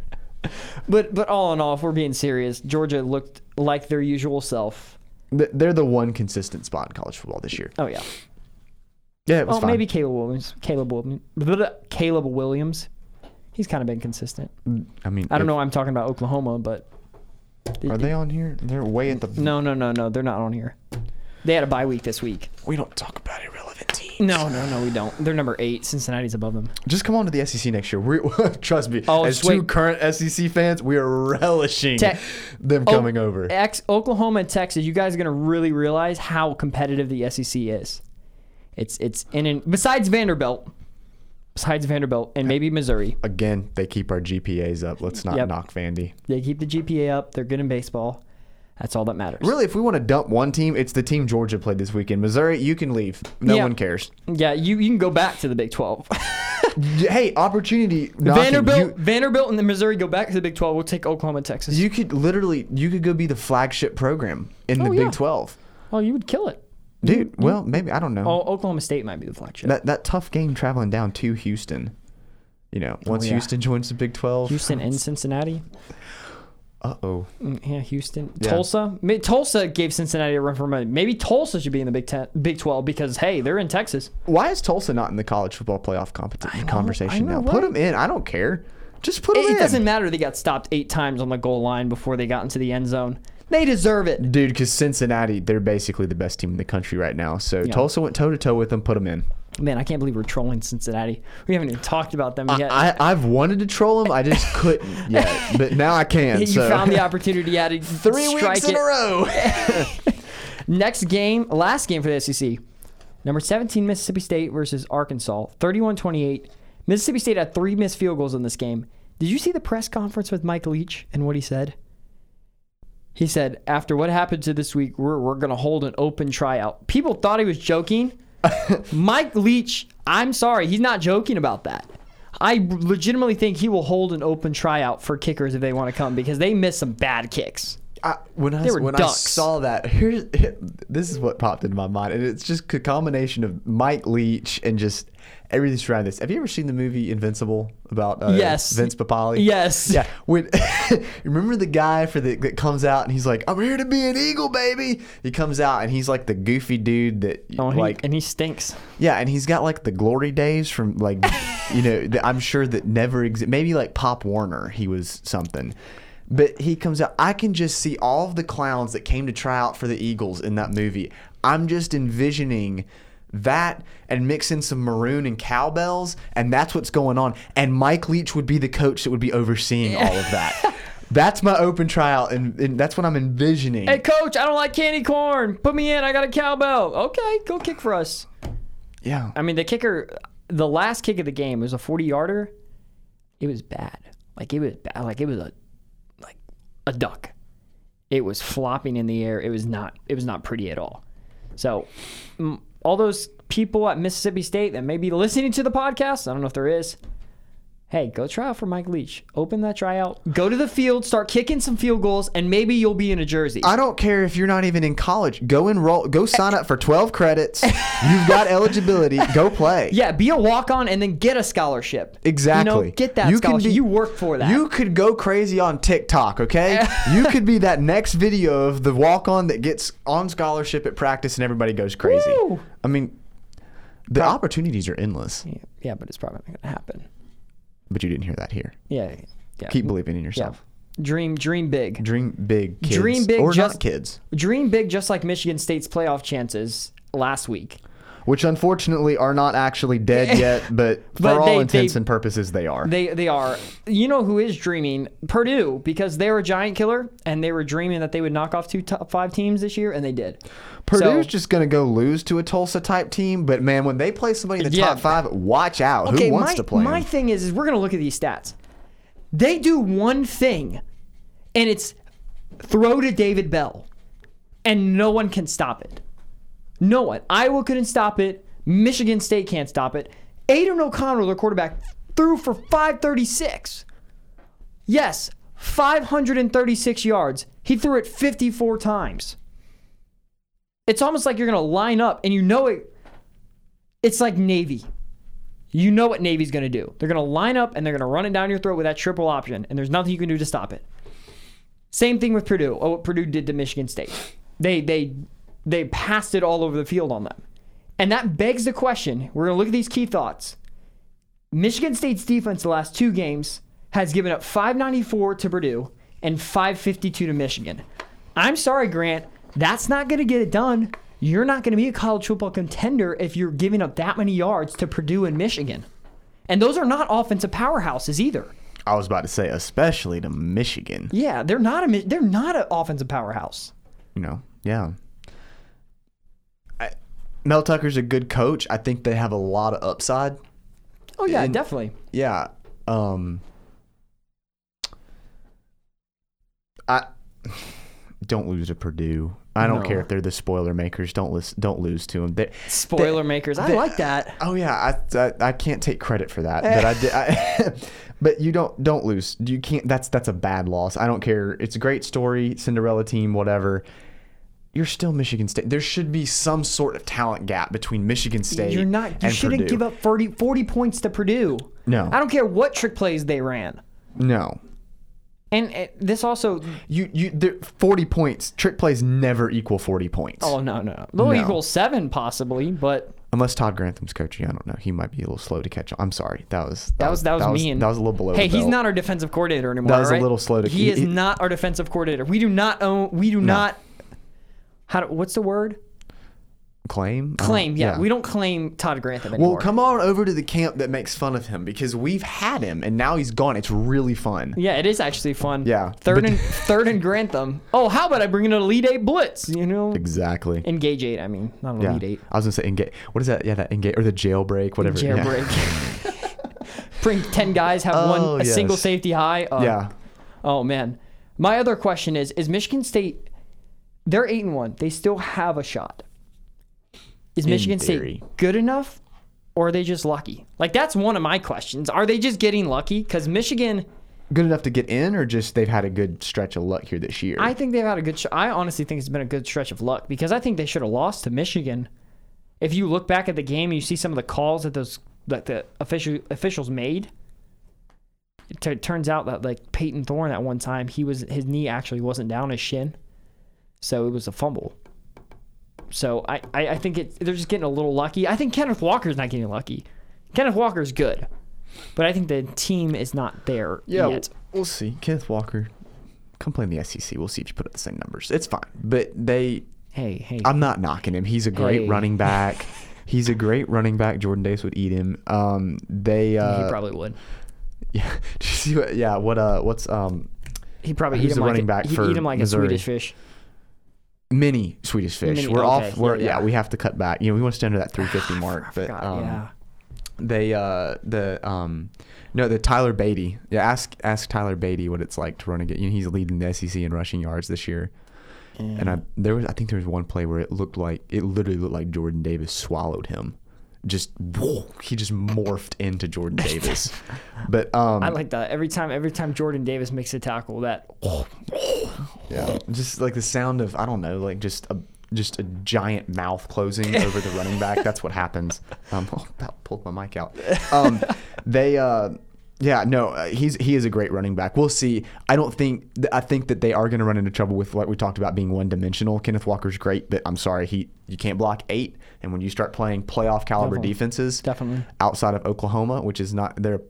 But, but all in all, if we're being serious, Georgia looked like their usual self. They're the one consistent spot in college football this year. Oh yeah. Yeah, it was well, fine. maybe Caleb Williams. Caleb Williams. Caleb Williams. He's kind of been consistent. Mm, I mean, I don't if, know. Why I'm talking about Oklahoma, but are they on here? They're way at the. No, no, no, no. They're not on here. They had a bye week this week. We don't talk about it really. 17. No, no, no, we don't. They're number eight. Cincinnati's above them. Just come on to the SEC next year. We trust me. Oh, as sweet. two current SEC fans, we are relishing Te- them coming o- over. Ex- Oklahoma and Texas. You guys are gonna really realize how competitive the SEC is. It's it's in an, besides Vanderbilt, besides Vanderbilt, and maybe Missouri. Again, they keep our GPAs up. Let's not yep. knock Vandy. They keep the GPA up. They're good in baseball. That's all that matters. Really, if we want to dump one team, it's the team Georgia played this weekend. Missouri, you can leave. No Yeah. one cares. Yeah, you, you can go back to the Big Twelve. Hey, opportunity. knocking. Vanderbilt, You, Vanderbilt, and the Missouri go back to the Big Twelve. We'll take Oklahoma Texas. you could literally, you could go be the flagship program in Oh, the yeah. Big 12. oh, you would kill it. Dude, well, maybe, I don't know. Oh, Oklahoma State might be the flagship. That that tough game traveling down to Houston. You know, oh, once Oh, yeah. Houston joins the Big 12. Houston and Cincinnati. Uh oh. Yeah, Houston, Yeah. Tulsa. Tulsa gave Cincinnati a run for money. Maybe Tulsa should be in the Big Ten, Big Twelve because hey, they're in Texas. Why is Tulsa not in the college football playoff competi- know, conversation know, now? Put them in. I don't care. Just put them It, in. it doesn't matter. They got stopped eight times on the goal line before they got into the end zone. They deserve it. Dude, because Cincinnati, they're basically the best team in the country right now. So Tulsa went toe to toe with them. Put them in. Man, I can't believe we're trolling Cincinnati. We haven't even talked about them yet. I, I've wanted to troll them. I just couldn't yet. But now I can. you so. found the opportunity. To Three weeks in it. a row. Next game, last game for the SEC. Number 17, Mississippi State versus Arkansas. 31 28. Mississippi State had three missed field goals in this game. Did you see the press conference with Mike Leach and what he said? He said, after what happened to this week, we're, we're going to hold an open tryout. People thought he was joking. Mike Leach, I'm sorry, he's not joking about that. I legitimately think he will hold an open tryout for kickers if they want to come because they missed some bad kicks. I, when I when I saw that, here's this is what popped into my mind, and it's just a combination of Mike Leach and just everything surrounding this. Have you ever seen the movie Invincible about uh, Yes. Vince Papale? Yes. Yeah. When remember the guy for the that comes out and he's like, "I'm here to be an eagle, baby." He comes out and he's like the goofy dude that Oh, he- like and he stinks. yeah, and he's got like the glory days from like you know that I'm sure that never exist. Maybe like Pop Warner, he was something. But he comes out. I can just see all of the clowns that came to try out for the Eagles in that movie. I'm just envisioning that and mix in some maroon and cowbells, and that's what's going on. And Mike Leach would be the coach that would be overseeing all of that. That's my open trial, and, and that's what I'm envisioning. Hey, coach, I don't like candy corn. Put me in. I got a cowbell. Okay, go kick for us. yeah. I mean, the kicker, the last kick of the game was a 40 yarder. It was bad. Like, it was bad. Like, it was a, like, a duck. It was flopping in the air. It was not, it was not pretty at all. So, all those people at Mississippi State that may be listening to the podcast, I don't know if there is. Hey, go try out for Mike Leach. Open that tryout. Go to the field, start kicking some field goals, and maybe you'll be in a jersey. I don't care if you're not even in college. Go enroll. Go sign up for 12 credits. You've got eligibility. Go play. yeah, be a walk on and then get a scholarship. Exactly. You know, get that You can scholarship. be- you work for that. You could go crazy on TikTok, okay? you could be that next video of the walk on that gets on scholarship at practice and everybody goes crazy. Woo. I mean, the opportunities are endless, Yeah, yeah, but it's probably not going to happen. But you didn't hear that here. Yeah, yeah. Keep believing in yeah. yourself. Dream, dream big. Dream big, kids. Dream big, or just- not kids. Dream big, just like Michigan State's playoff chances last week. Which unfortunately are not actually dead yet, but for But all they- intents they- and purposes, they are. They they are. You know who is dreaming? Purdue, because they were a giant killer and they were dreaming that they would knock off two top five teams this year, and they did. Purdue's So- just going to go lose to a Tulsa type team, but man, when they play somebody in the Yeah. top five, watch out. Okay, Who wants my, to play my 'em? thing is, is we're gonna look at these stats. They do one thing, and it's throw to David Bell, and no one can stop it. No one. Iowa couldn't stop it. Michigan State can't stop it. Aidan O'Connell, their quarterback, threw for 536. Yes, 536 yards. He threw it 54 times. It's almost like you're gonna line up, and you know it. It's like Navy. You know what Navy's going to do. They're going to line up and they're going to run it down your throat with that triple option, and there's nothing you can do to stop it. Same thing with Purdue. Oh, what Purdue did to Michigan State. They they they passed it all over the field on them. And that begs the question. We're going to look at these key thoughts. Michigan State's defense the last two games has given up 594 to Purdue and 552 to Michigan. I'm sorry, Grant. That's not going to get it done. You're not going to be a college football contender if you're giving up that many yards to Purdue and Michigan. And those are not offensive powerhouses either. I was about to say, especially to Michigan. Yeah, they're not a they're not an offensive powerhouse. You know, yeah. Mel Tucker's a good coach. I think they have a lot of upside. Oh yeah, And- definitely. Yeah. Um. I don't lose to Purdue. I don't No. care if they're the spoiler makers. Don't listen. Don't lose to them. They, Spoiler makers. I they- like that. Oh yeah, I, I I can't take credit for that, but I did. I, but you don't don't lose. You can't. That's that's a bad loss. I don't care. It's a great story, Cinderella team, whatever. You're still Michigan State. There should be some sort of talent gap between Michigan State. You're not. You shouldn't Purdue. give up 40, 40 points to Purdue. No. I don't care what trick plays they ran. No, And uh, this also. you you. There, Forty points. Trick plays never equal forty points. Oh no no. They'll No. equal seven possibly, but Unless Todd Grantham's coaching, I don't know. He might be a little slow to catch on. I'm sorry. That was that was that was mean. That was a little below. Hey, he's not our defensive coordinator anymore. That was a little slow to- He, he- is he- not our defensive coordinator. We do not own. We do not. How? Do, what's the word? claim. I don't- Claim. Yeah, we don't claim Todd Grantham anymore. Well, come on over to the camp that makes fun of him because we've had him and now he's gone. It's really fun. Yeah, it is actually fun. Yeah, Third but- and third and Grantham. Oh, how about I bring in a lead Eight blitz? You know, Exactly. engage eight. I mean, not an yeah. Elite Eight. I was gonna say engage. What is that? Yeah, that engage or the jailbreak, whatever. yeah. Jailbreak. bring ten guys, have one Oh, a single safety high. Uh, Yeah. Oh man. My other question is: Is Michigan State? They're eight and one. They still have a shot. Is In Michigan theory. State good enough, or are they just lucky? Like that's one of my questions. Are they just getting lucky? Because Michigan, Good enough to get in, or just they've had a good stretch of luck here this year. I think they've had a good. Sh- I honestly think it's been a good stretch of luck because I think they should have lost to Michigan. If you look back at the game, you see some of the calls that those that the official officials made. It t- turns out that like Payton Thorne at one time he was his knee actually wasn't down his shin, so it was a fumble. So I, I, I think it they're just getting a little lucky. I think Kenneth Walker's not getting lucky. Kenneth Walker's good, but I think the team is not there Yeah, yet. we'll see. Kenneth Walker, come play in the SEC. We'll see if you put up the same numbers. It's fine, but they. Hey, hey, I'm not knocking him. He's a great Hey. running back. He's a great running back. Jordan Davis would eat him. Um, they. Uh, he probably would. Yeah. Did you see what? Yeah. What? Uh. What's um. He probably eat him the like running a, running back he'd for eat him like Missouri? a Swedish fish. Mini Swedish fish. Mini- we're okay, off. We're yeah, yeah. We have to cut back. You know, we want to stay under that 350 mark. I But forgot, um, yeah. they uh the um no the Tyler Badie. Yeah. Ask ask Tyler Badie what it's like to run again. You know, he's leading the SEC in rushing yards this year. And I there was I think there was one play where it looked like it literally looked like Jordan Davis swallowed him. Just whoa, he just morphed into Jordan Davis. but um I like that every time. Every time Jordan Davis makes a tackle, that yeah, just like the sound of I don't know, like just a just a giant mouth closing over the running back. That's what happens. Um, oh, about pulled my mic out. Um, they uh, yeah, no, uh, he's he is a great running back. We'll see. I don't think I think that they are going to run into trouble with what we talked about being one dimensional. Kenneth Walker's great, but I'm sorry, he you can't block eight. And when you start playing playoff caliber Definitely. defenses, definitely. outside of Oklahoma, which is not they're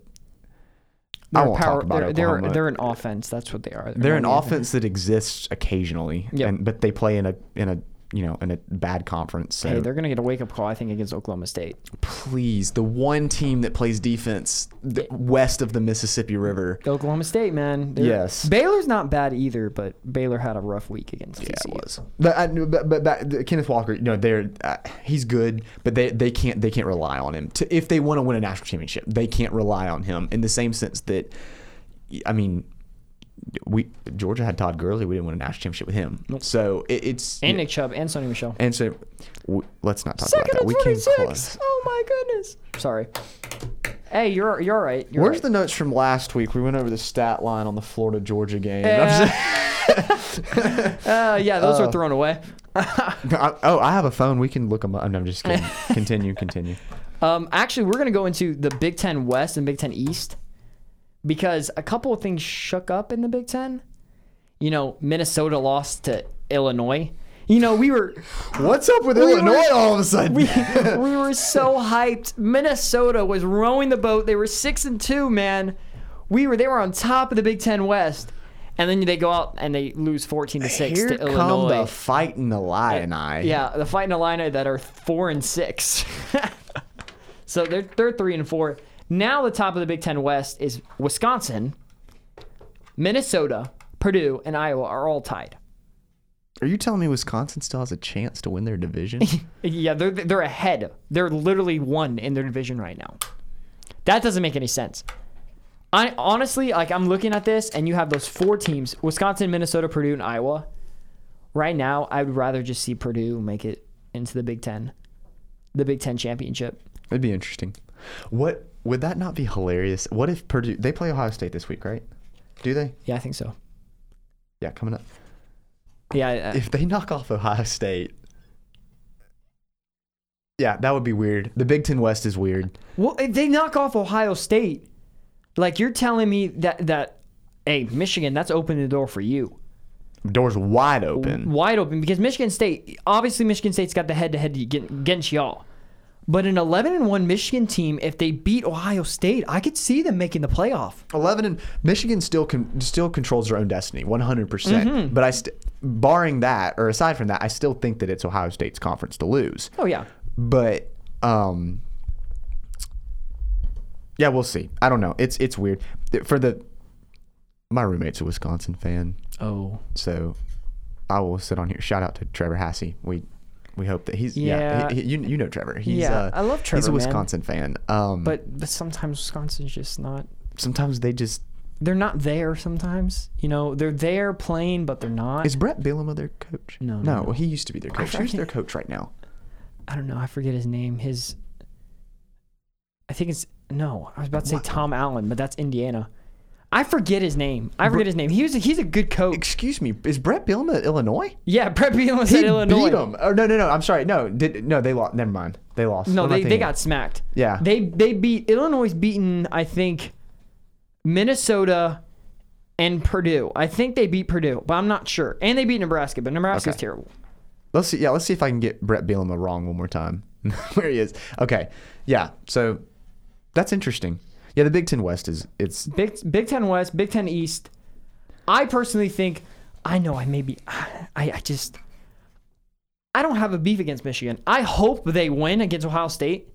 I They're a won't power. talk about they're, they're they're an offense. That's what they are. They're an not an offense that exists occasionally, Yep. and but they play in a in a you know in a bad conference. So Hey, they're gonna get a wake up call. I think against Oklahoma State. please, the one team that plays defense th- west of the Mississippi River. Oklahoma State, man. They're- Yes. Baylor's not bad either, but Baylor had a rough week against Yeah, TCU. it was. But I, but but, but the- Kenneth Walker, you know, they're uh, he's good, but they they can't they can't rely on him to if they want to win a national championship. They can't rely on him in the same sense that, I mean. We Georgia had Todd Gurley. We didn't win a national championship with him. So it, it's And Nick Chubb and Sony Michel. And so, w- let's not talk Second about that. We came 26. close. Oh my goodness. Sorry. Hey, you're you're right. You're Where's right. the notes from last week? We went over the stat line on the Florida Georgia game. Uh, Uh, yeah, those Uh, are thrown away. I- oh, I have a phone. We can look them up. No, I'm just kidding. continue, continue. Um, actually, we're gonna go into the Big Ten West and Big Ten East because a couple of things shook up in the Big Ten. You know, Minnesota lost to Illinois. You know, we were What's up with We were- Illinois all of a sudden? we, we were so hyped. Minnesota was rowing the boat. They were six and two, man. We were they were on top of the Big Ten West, and then they go out and they lose fourteen to six Here to come Illinois. the fighting Illini. Yeah, the fighting Illini that are four and six. so they're they're three and four. Now the top of the Big Ten West is Wisconsin, Minnesota, Purdue, and Iowa are all tied. Are you telling me Wisconsin still has a chance to win their division? Yeah, they're they're ahead. They're literally one in their division right now. That doesn't make any sense. I honestly like I'm looking at this and you have those four teams, Wisconsin, Minnesota, Purdue, and Iowa. Right now, I would rather just see Purdue make it into the Big Ten. The Big Ten championship. It'd be interesting. What would that not be hilarious? What if Purdue they play Ohio State this week, right? Do they? Yeah, I think so. Yeah, coming up. Yeah, uh, If they knock off Ohio State, yeah, that would be weird. The Big Ten West is weird. well, if they knock off Ohio State, like you're telling me that that, hey, Michigan, that's opening the door for you. Doors wide open. wide open because Michigan State, obviously Michigan State's got the head-to-head against y'all. But an 11 and 1 Michigan team, if they beat Ohio State, I could see them making the playoff. Eleven and Michigan still con- still controls their own destiny, one hundred percent. But I, st- barring that, or aside from that, I still think that it's Ohio State's conference to lose. Oh yeah. But um, yeah, we'll see. I don't know. It's it's weird for the. My roommate's a Wisconsin fan, Oh. so I will sit on here. Shout out to Trevor Hassey. We we hope that he's yeah. Yeah. he- he- you you know Trevor. He's, Yeah, uh, I love Trevor. He's a man. Wisconsin fan. Um, But but sometimes Wisconsin's just not sometimes they just they're not there sometimes. You know, they're there playing but they're not. Is Brett Bielema their coach? No, no, no. no. Well, he used to be their coach. Who's their coach right now? I don't know, I forget his name. His I think it's no, I was about to say What? Tom Allen, but that's Indiana. I forget his name. I forget his name. He was a, he's a good coach. Excuse me, is Brett Bielema at Illinois? Yeah, Brett Bielema He Illinois. beat them. Oh no, no, no. I'm sorry. No, did no? They lost. Never mind. They lost. No, What am I they, they got smacked. Yeah. They they beat Illinois beaten I think Minnesota and Purdue. I think they beat Purdue, but I'm not sure. And they beat Nebraska, but Nebraska's Okay. terrible. Let's see. Yeah, let's see if I can get Brett Bielema wrong one more time. Where he is. Okay. Yeah. So that's interesting. Yeah, the Big Ten West is it's Big Big Ten West, Big Ten East. I personally think I know I maybe I, I just I don't have a beef against Michigan. I hope they win against Ohio State.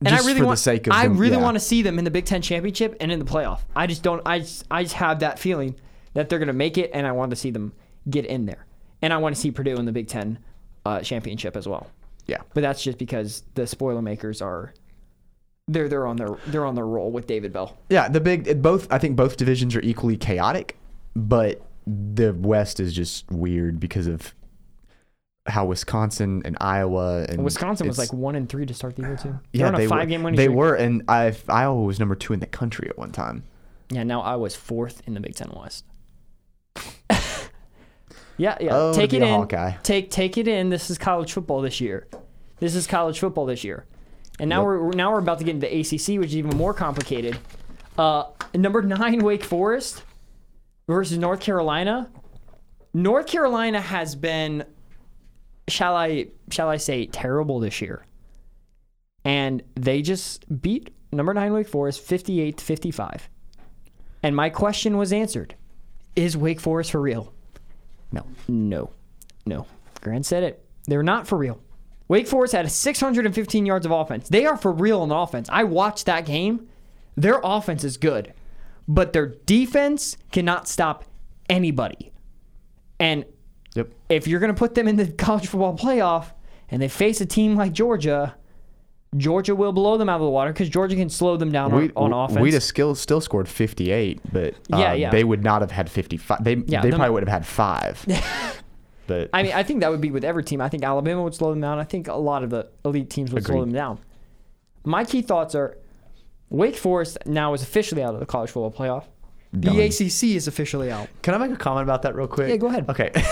And Just I really for the want sake of I them- really yeah. want to see them in the Big Ten championship and in the playoff. I just don't I just, I just have that feeling that they're gonna make it and I want to see them get in there. And I want to see Purdue in the Big Ten uh, championship as well. yeah. But that's just because the spoiler makers are they're they're on their they're on their roll with David Bell. Yeah, the big both I think both divisions are equally chaotic, but the West is just weird because of how Wisconsin and Iowa and Wisconsin was like one and three to start the year too. yeah They're on a they five were, game winning they streak. were and I Iowa was number two in the country at one time. Yeah, now I was fourth in the Big Ten West. yeah, yeah. Oh, take it in. Hawkeye. Take take it in. This is college football this year. This is college football this year. And now Yep. we're now we're about to get into the ACC, which is even more complicated. Uh, number nine, Wake Forest versus North Carolina. North Carolina has been, shall I shall I say, terrible this year. And they just beat number nine Wake Forest 58 to 55. And my question was answered. Is Wake Forest for real? No. No. No. Grant said it. They're not for real. Wake Forest had 615 yards of offense. They are for real on offense. I watched that game. Their offense is good, but their defense cannot stop anybody. And Yep. if you're going to put them in the college football playoff and they face a team like Georgia, Georgia will blow them out of the water because Georgia can slow them down We, on, on offense. We'd have still still scored 58, but uh, Yeah, yeah. they would not have had 55. They Yeah, they them- probably would have had five. but I mean, I think that would be with every team. I think Alabama would slow them down. I think a lot of the elite teams would slow them down. My key thoughts are Wake Forest now is officially out of the college football playoff. Done. The ACC is officially out. can I make a comment about that real quick? Yeah, go ahead. Okay.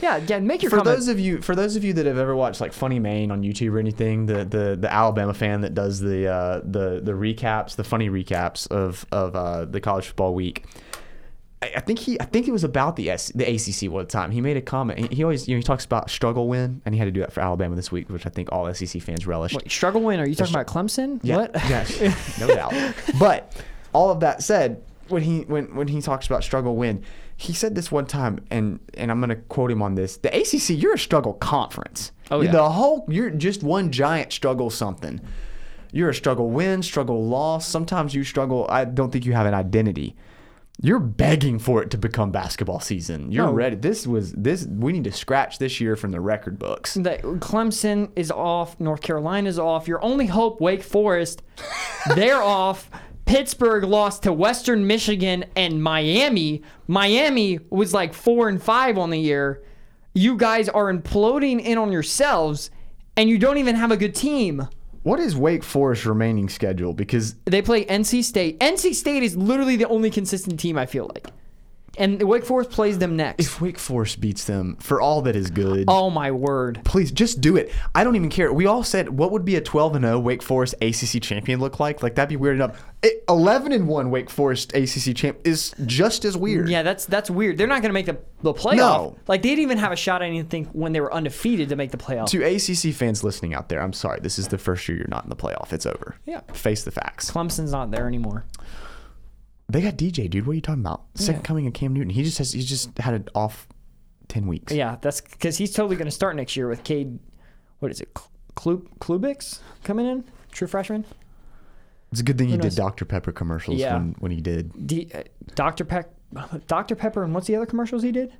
Yeah, yeah. Make your for comment. those of you for those of you that have ever watched like Funny Maine on YouTube or anything, the the, the Alabama fan that does the uh, the the recaps, the funny recaps of of uh, the college football week. I, think he I think it was about the S, the ACC one time. He made a comment. He, he always you know he talks about struggle win, and he had to do that for Alabama this week, which I think all SEC fans relish. Wait, struggle win? Are you talking about Clemson? Yeah, What? yeah, no doubt. But all of that said, when he when when he talks about struggle win, he said this one time, and and I'm gonna quote him on this: the ACC, you're a struggle conference. Oh, yeah. The whole you're just one giant struggle something. You're a struggle win, struggle loss. Sometimes you struggle. I don't think you have an identity. You're begging for it to become basketball season. You're No. ready. This was this. We need to scratch this year from the record books. that Clemson is off, North Carolina's off. Your only hope, Wake Forest, they're off. Pittsburgh lost to Western Michigan and Miami. Miami was like four and five on the year. You guys are imploding in on yourselves, and you don't even have a good team. What is Wake Forest remaining schedule? Because They play NC State. NC State is literally the only consistent team I feel like, and Wake Forest plays them next. if Wake Forest beats them for all that is good, oh my word! please just do it. I don't even care. We all said what would be a 12 and 0 Wake Forest ACC champion look like? Like that'd be weird enough. 11 and 1 Wake Forest ACC champ is just as weird. Yeah, that's that's weird. They're not going to make the, the playoff. No. Like they didn't even have a shot. at didn't when they were undefeated to make the playoff. To ACC fans listening out there, I'm sorry. This is the first year you're not in the playoff. It's over. Yeah. Face the facts. Clemson's not there anymore. They got DJ, dude. What are you talking about? Second Yeah. coming of Cam Newton. He just has. He's just had an off 10 weeks. Yeah, that's because he's totally going to start next year with Cade. What is it? Klu- Klubnik coming in, true freshman. It's a good thing he Who did? Dr Pepper commercials Yeah. when, when he did. D, uh, Dr. Peck, Dr. Pepper, and what's the other commercials he did?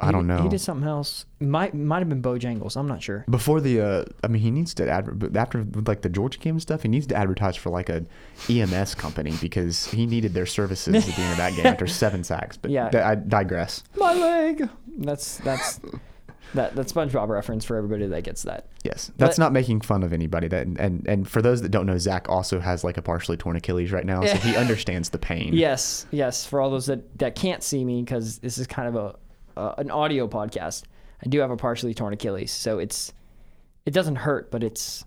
I He don't know. He did something else. Might might have been Bojangles. I'm not sure. Before the, uh, I mean, he needs to adver- after like the Georgia game and stuff. He needs to advertise for like a EMS company because he needed their services at the end of that game after seven sacks. But Yeah. I digress. My leg. That's that's That that SpongeBob reference for everybody that gets that. Yes, that's But- not making fun of anybody. That and and for those that don't know, Zach also has like a partially torn Achilles right now, so he understands the pain. Yes, yes. For all those that, that can't see me, because this is kind of a uh, an audio podcast, I do have a partially torn Achilles, so it's it doesn't hurt, but it's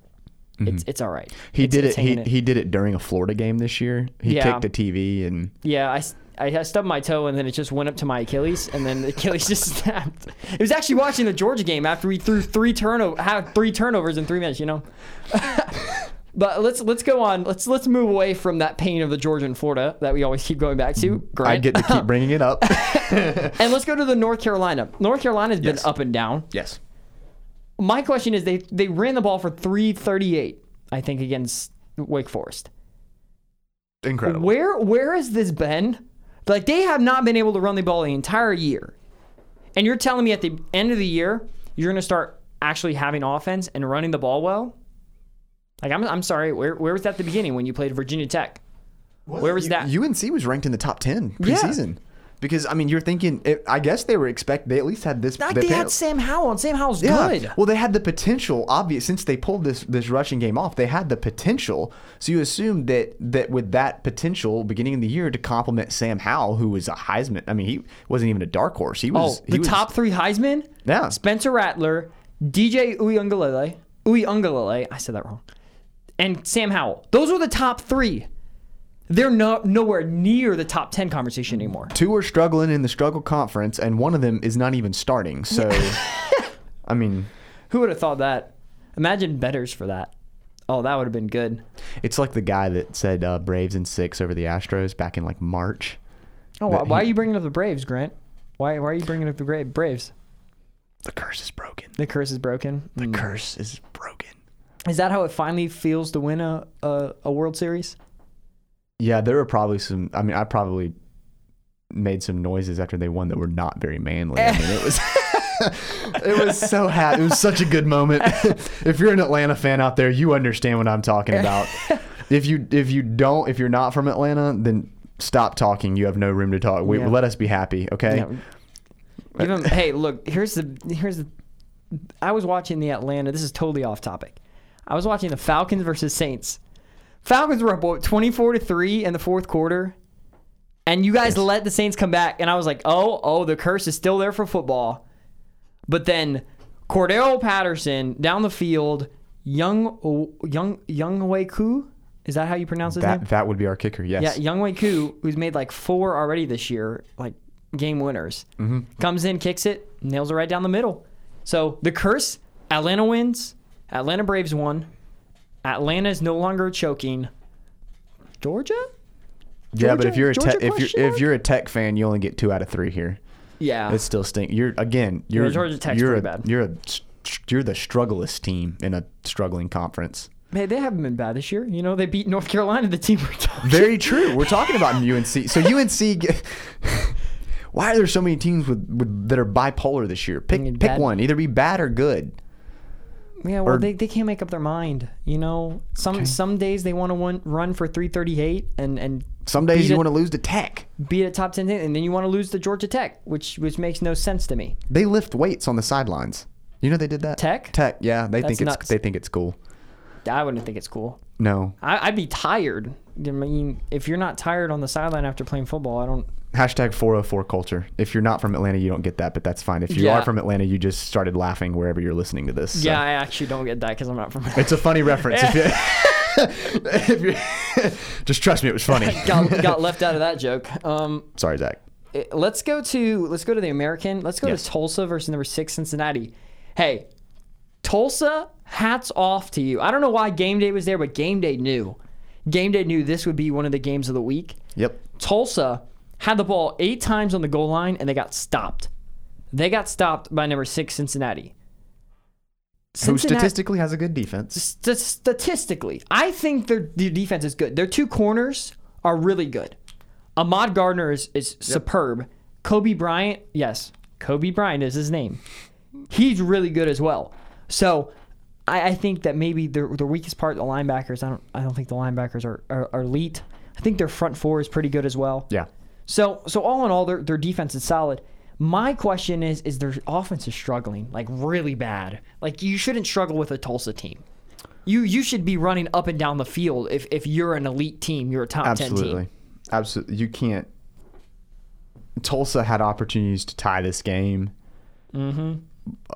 it's it's all right. Mm-hmm. He It's- did it. He he did it during a Florida game this year. He Yeah. kicked a TV and Yeah, I. I stubbed my toe and then it just went up to my Achilles and then the Achilles just snapped. It was actually watching the Georgia game after we threw three turnover had three turnovers in three minutes, you know. but let's let's go on. Let's let's move away from that pain of the Georgia and Florida that we always keep going back to. Grant. I get to keep bringing it up. and let's go to the North Carolina. North Carolina's been up and down. yes. My question is they they ran the ball for 338, I think against Wake Forest. Incredible. Where where has this been? Like they have not been able to run the ball the entire year. And you're telling me at the end of the year you're going to start actually having offense and running the ball well? Like I'm I'm sorry, where where was that at the beginning when you played Virginia Tech? Where was that? UNC was ranked in the top ten preseason. Yeah. Because I mean, you're thinking. It, I guess they were expect. They at least had this. Like they they had- Sam Howell and Sam Howell's Yeah. good. Well, they had the potential. Obvious since they pulled this this rushing game off, they had the potential. So you assume that that with that potential, beginning of the year, to complement Sam Howell, who was a Heisman. I mean, he wasn't even a dark horse. He was Oh, the he was, top three Heisman? Yeah. Spencer Rattler, DJ Uyunglele, Uyunglele, I said that wrong, and Sam Howell. Those were the top three. They're no, nowhere near the top 10 conversation anymore. Two are struggling in the struggle conference, and one of them is not even starting. So, I mean, Who would have thought that? Imagine betters for that. Oh, that would have been good. it's like the guy that said uh, Braves in six over the Astros back in like March. Oh, why, That why are you bringing up the Braves, Grant? Why, why are you bringing up the Bra- Braves? The curse is broken. The curse is broken. The Mm. curse is broken. Is that how it finally feels to win a, a, a World Series? Yeah, there were probably some. I mean, I probably made some noises after they won that were not very manly. I mean, it was. it was so happy. It was such a good moment. if you're an Atlanta fan out there, you understand what I'm talking about. If you if you don't, if you're not from Atlanta, then stop talking. You have no room to talk. We, Yeah. Let us be happy, okay? Yeah. Him, hey, look, here's the here's the I was watching the Atlanta. This is totally off topic. I was watching the Falcons versus Saints. Falcons were up what, 24 to 3 in the fourth quarter. And you guys let the Saints come back and I was like, "Oh, oh, the curse is still there for football." But then Cordarrelle Patterson down the field, Young Young Younghoe Koo, is that how you pronounce his name? That that would be our kicker. Yes. Yeah, Young Wei Koo, who's made like four already this year, like game winners, Mm-hmm. comes in, kicks it, nails it right down the middle. So the curse: Atlanta wins, Atlanta Braves won, Atlanta is no longer choking. Georgia? yeah, but if you're a Georgia tech, if you're if you're a Tech fan, you only get two out of three here. Yeah. It still stink. You're again. You're Georgia Tech's you're pretty a, bad. You're a you're the strugglest team in a struggling conference. hey, they haven't been bad this year. You know, they beat North Carolina, the team we're talking. Very true. We're talking about UNC. So UNC. get- Why are there so many teams with, with that are bipolar this year? Pick pick bad. one. Either be bad or good. Yeah, well, Or- they, they can't make up their mind. You know, some Okay. some days they want to run for 338 and and Some days you it. want to lose to Tech. beat a top 10 and then you want to lose to Georgia Tech, which which makes no sense to me. They lift weights on the sidelines. You know they did that. Tech? Tech. Yeah, they That's think it's nuts. they think it's cool. I wouldn't think it's cool. No. I, I'd be tired. I mean, if you're not tired on the sideline after playing football, I don't. Hashtag 404 culture. If you're not from Atlanta, you don't get that, but that's fine. If you Yeah. are from Atlanta, you just started laughing wherever you're listening to this. so. Yeah, I actually don't get that because I'm not from. It's a funny reference. If you, if you, just trust me, it was funny. got, got left out of that joke. Um, Sorry, Zach. eh, let's go to let's go to the American. Let's go Yes. to Tulsa versus number six Cincinnati. Hey, Tulsa, hats off to you. I don't know why game day was there, but game day knew. Game day knew this would be one of the games of the week. Yep. Tulsa had the ball eight times on the goal line and they got stopped. They got stopped by number six Cincinnati. Who statistically has a good defense. st- statistically, I think their, their defense is good. Their two corners are really good. Ahmad Gardner is, is superb. Coby Bryant, yes, Coby Bryant is his name. He's really good as well. So I, I think that maybe the the weakest part, the linebackers. I don't I don't think the linebackers are, are, are elite. I think their front four is pretty good as well. Yeah. So so all in all, their their defense is solid. My question is: Is their offense is struggling like really bad? Like you shouldn't struggle with a Tulsa team. You you should be running up and down the field if, if you're an elite team, you're a top ten Absolutely. team. Absolutely. Absolutely you can't. Tulsa had opportunities to tie this game. Mm-hmm.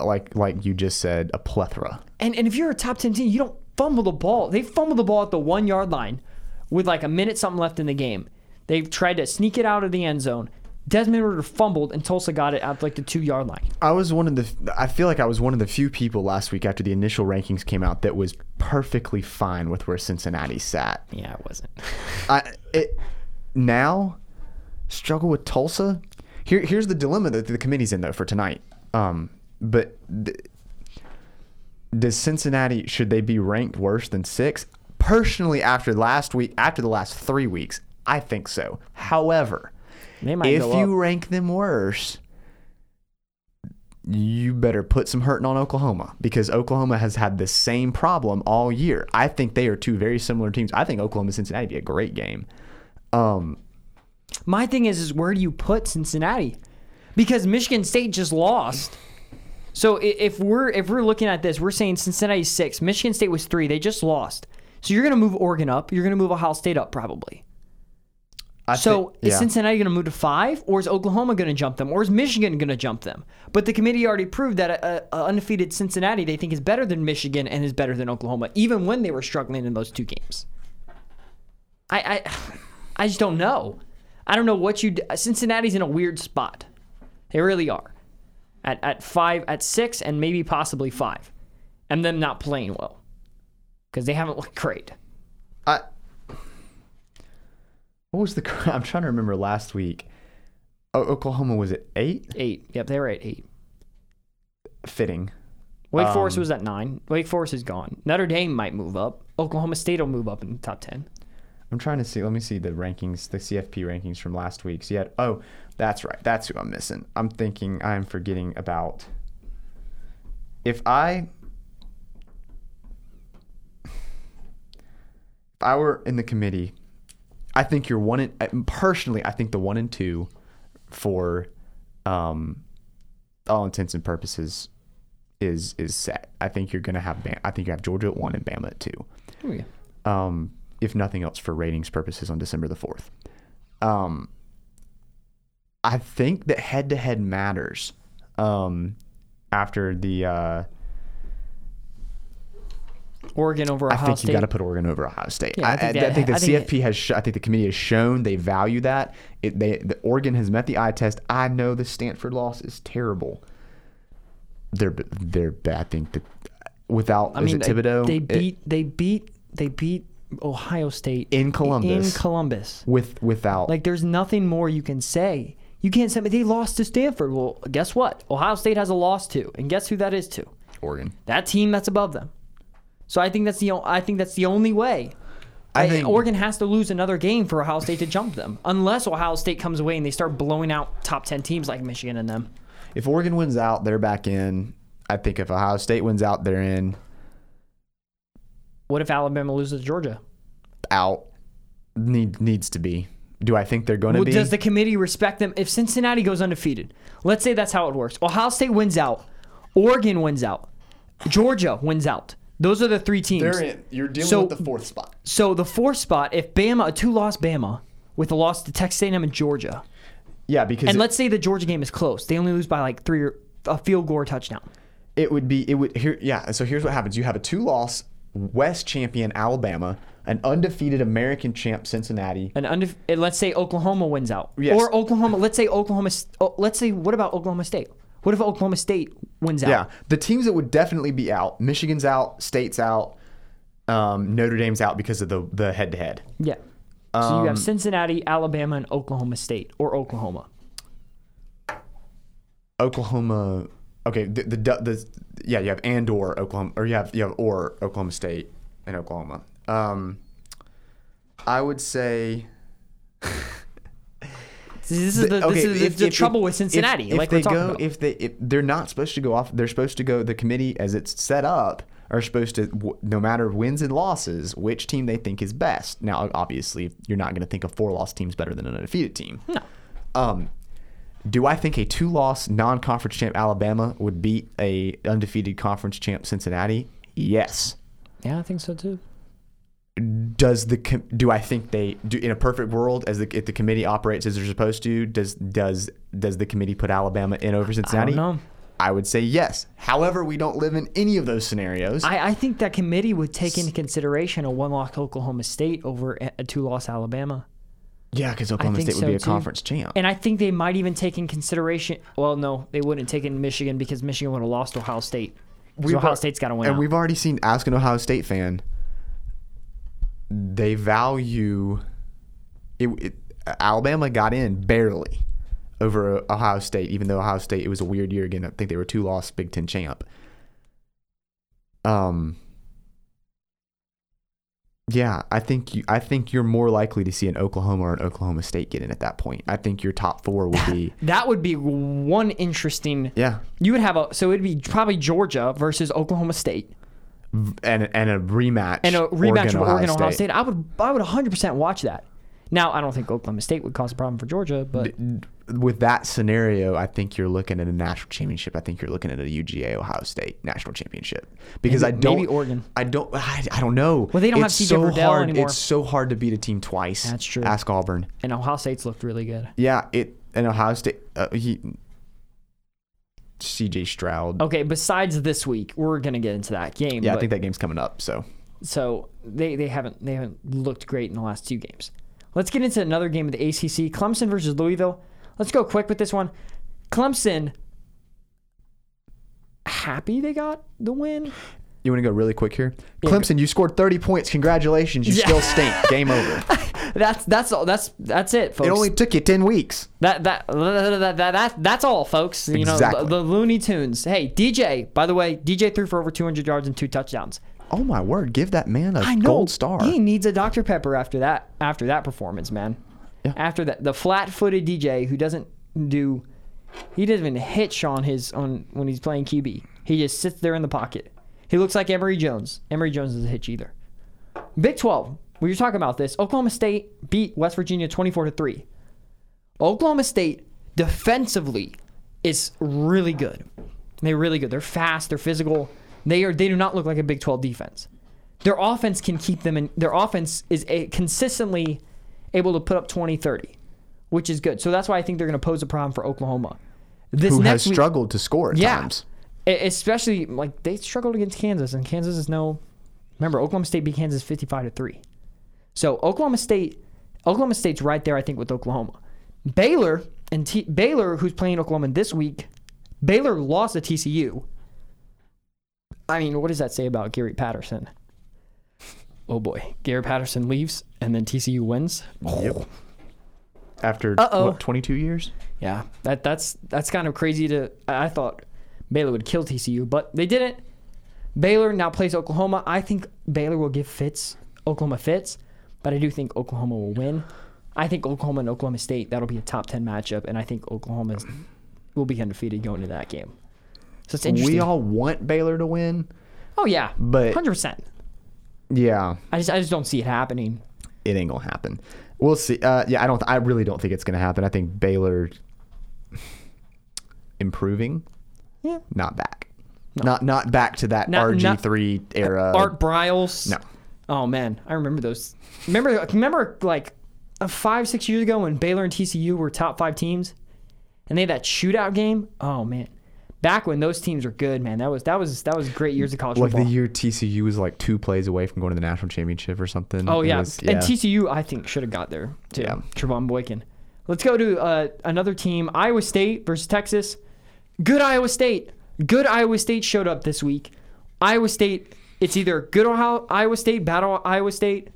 Like like you just said, a plethora. And and if you're a top ten team, you don't fumble the ball. They fumbled the ball at the one yard line with like a minute something left in the game. They've tried to sneak it out of the end zone. Desmond Ridder fumbled and Tulsa got it out like the two yard line. I was one of the. I feel like I was one of the few people last week after the initial rankings came out that was perfectly fine with where Cincinnati sat. Yeah, it wasn't. I it now struggle with Tulsa. Here here's the dilemma that the committee's in though for tonight. Um, but th- does Cincinnati should they be ranked worse than six? Personally, after last week, after the last three weeks, I think so. However, if you rank them worse, you better put some hurting on Oklahoma because Oklahoma has had the same problem all year. I think they are two very similar teams. I think Oklahoma and Cincinnati would be a great game. Um, My thing is, is where do you put Cincinnati? Because Michigan State just lost. So if we're if we're looking at this, we're saying Cincinnati's six, Michigan State was three. They just lost. So you're gonna move Oregon up. You're gonna move Ohio State up probably. I So thi- is yeah. Cincinnati going to move to five, or is Oklahoma going to jump them, or is Michigan going to jump them? But the committee already proved that a, a undefeated Cincinnati they think is better than Michigan and is better than Oklahoma, even when they were struggling in those two games. I I, I just don't know. I don't know what you. Cincinnati's in a weird spot. They really are. At at five, at six, and maybe possibly five, and them not playing well because they haven't looked great. I, what was the? I'm trying to remember last week. O- Oklahoma was at eight. Eight. Yep, they were at eight. Fitting. Wake Forest Um, was at nine. Wake Forest is gone. Notre Dame might move up. Oklahoma State will move up in the top ten. I'm trying to see. Let me see the rankings, the CFP rankings from last week. So you had, oh, that's right. That's who I'm missing. I'm thinking I'm forgetting about. If I, if I were in the committee, I think you're one in. Personally, I think the one and two, for, um, all intents and purposes, is is set. I think you're gonna have. Bam- I think you have Georgia at one and Bama at two Oh, yeah. um, if nothing else for ratings purposes on December the 4th. Um, I think that head to head matters um, after the. Uh, Oregon over Ohio State. I think State. you got to put Oregon over Ohio State. Yeah, I I, think that- I think the I think CFP has. Sh- I think the committee has shown they value that. It, they the Oregon has met the eye test. I know the Stanford loss is terrible. They're they're bad. I think that without I is mean, it they- Thibodeau They It- beat. they beat. They beat Ohio State In Columbus. In Columbus. with without Like, there's nothing more you can say. You can't say they lost to Stanford. Well, guess what? Ohio State has a loss too, and guess who that is to? Oregon. That team that's above them. So I think that's the. I think that's the only way. I I think- Oregon has to lose another game for Ohio State to jump them, unless Ohio State comes away and they start blowing out top ten teams like Michigan and them. If Oregon wins out, they're back in. I think if Ohio State wins out, they're in. What if Alabama loses to Georgia? Out. Need needs to be. Do I think they're going to Well, be? does the committee respect them? If Cincinnati goes undefeated, let's say that's how it works. Ohio State wins out, Oregon wins out, Georgia wins out. Those are the three teams. You're dealing So- with the fourth spot. So the fourth spot, if Bama, a two-loss Bama, with a loss to Texas A&M and Georgia, Yeah, because and it, let's say the Georgia game is close, they only lose by like three or a field goal or touchdown. it would be it would here. Yeah. So here's what happens: you have a two-loss West champion Alabama, an undefeated American champ Cincinnati. And undef- and let's say Oklahoma wins out, Yes. or Oklahoma. Let's say Oklahoma. Oh, let's say what about Oklahoma State? What if Oklahoma State wins out? Yeah, the teams that would definitely be out: Michigan's out, State's out, um, Notre Dame's out because of the the head-to-head. Yeah. So you Um, have Cincinnati, Alabama, and Oklahoma State, or Oklahoma. Oklahoma. Okay, the, the the yeah, you have and or Oklahoma, or you have you have or Oklahoma State and Oklahoma. Um, I would say This is the, this is if- the if- trouble if- with Cincinnati. If, if like they go, about. if they if they're not supposed to go off, they're supposed to go. The committee, as it's set up, are supposed to, no matter wins and losses, which team they think is best. Now, obviously, you're not going to think a four-loss team's better than an undefeated team. no. Um, Do I think a two-loss non-conference champ Alabama would beat a undefeated conference champ Cincinnati? Yes. Yeah, I think so too. Does the do I think they do in a perfect world as the if the committee operates as they're supposed to? Does does does the committee put Alabama in over Cincinnati? know. I would say yes. However, we don't live in any of those scenarios. I, I think that committee would take into consideration a one-loss Oklahoma State over a two-loss Alabama. yeah, because Oklahoma State would so, be a too. conference champ. And I think they might even take in consideration. Well, no, they wouldn't take in Michigan because Michigan would have lost Ohio State. So Ohio State's got to win. And out. we've already seen, ask an Ohio State fan, they value it, it. Alabama got in barely over Ohio State, even though Ohio State it was a weird year again. I think they were two loss Big Ten champ. Um. Yeah, I think you. I think you're more likely to see an Oklahoma or an Oklahoma State get in at that point. I think your top four would be. that would be one interesting. yeah, You would have a so it'd be probably Georgia versus Oklahoma State and and a rematch and a rematch Oregon, of Oregon Ohio State. I would I would 100 percent watch that. Now I don't think Oklahoma State would cause a problem for Georgia, but with that scenario, I think you're looking at a national championship. I think you're looking at a UGA Ohio State national championship because Maybe- I don't. maybe Oregon. I don't. I, I don't know. Well, they don't have It's CJ so hard, anymore. It's so hard to beat a team twice. That's true. Ask Auburn. and Ohio State's looked really good. Yeah, it and Ohio State. Uh, he, CJ Stroud. Okay, besides this week, we're gonna get into that game. yeah, I think that game's coming up. So So they, they haven't they haven't looked great in the last two games. Let's get into another game of the ACC: Clemson versus Louisville. Let's go quick with this one. Clemson happy they got the win. you want to go really quick here? Yeah, Clemson, you scored 30 points. Congratulations. You Yeah. still stink. Game over. That's that's all. That's that's it, folks. It only took you 10 weeks. that, that, that, that, that that's all, folks. You know Exactly. the, the Looney Tunes. Hey, DJ. By the way, DJ threw for over 200 yards and two touchdowns. Oh my word! Give that man a know. gold star. He needs a Dr. Pepper after that after that performance, man. Yeah. After that, the flat-footed DJ who doesn't do, he doesn't even hitch on his on when he's playing QB. He just sits there in the pocket. He looks like Emory Jones. Emory Jones doesn't hitch either. Big 12. We were talking about this. Oklahoma State beat West Virginia 24 to three. Oklahoma State defensively is really good. They're really good. They're fast. They're physical. They are. They do not look like a Big 12 defense. Their offense can keep them in. Their offense is a, consistently able to put up 20, 30, which is good. So that's why I think they're going to pose a problem for Oklahoma. This who has week, struggled to score at yeah, times. Especially like they struggled against Kansas, and Kansas is no. Remember, Oklahoma State beat Kansas 55 to three. So Oklahoma State, Oklahoma State's right there, I think, with Oklahoma. Baylor and T- Baylor, who's playing Oklahoma this week, Baylor lost to TCU. I mean, what does that say about Gary Patterson? Oh boy, Gary Patterson leaves and then TCU wins. Yep. After what, 22 years? Yeah, that that's that's kind of crazy to. I I thought Baylor would kill TCU, but they didn't. Baylor now plays Oklahoma. I think Baylor will give fits Oklahoma fits, but I do think Oklahoma will win. I think Oklahoma and Oklahoma State that'll be a top ten matchup, and I think Oklahoma will be undefeated going into that game. So it's interesting. We all want Baylor to win, oh yeah, but- hundred percent. yeah, I just I just don't see it happening. it ain't gonna happen. We'll see. Uh, yeah, I don't. I really don't think it's gonna happen. I think Baylor improving, Yeah. not back, not not back to that RG three era. Art Briles. No. Oh man, I remember those. Remember, remember like uh, five, six years ago when Baylor and TCU were top five teams, and they had that shootout game. Oh man, back when those teams were good, man. That was that was that was great years of college like football. the year TCU was like two plays away from going to the national championship or something. oh yeah. was- and TCU I think should have got there too. Yeah. Trevone Boykin. Let's go to uh, another team, Iowa State versus Texas. Good Iowa State. Good Iowa State showed up this week. Iowa State. It's either good Ohio- Iowa State, bad Iowa State.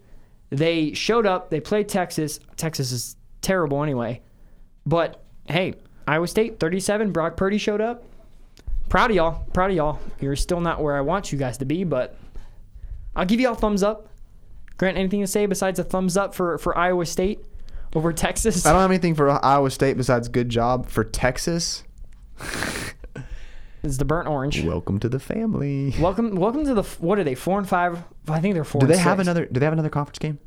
They showed up. They played Texas. Texas is terrible anyway. But hey, Iowa State 37. Brock Purdy showed up. Proud of y'all. Proud of y'all. You're still not where I want you guys to be, but I'll give y'all thumbs up. Grant, anything to say besides a thumbs up for, for Iowa State over Texas? I don't have anything for Iowa State besides good job for Texas. It's the burnt orange. Welcome to the family. Welcome, welcome to the. What are they? Four and five. I think they're four. Do and they have six. another? Do they have another conference game?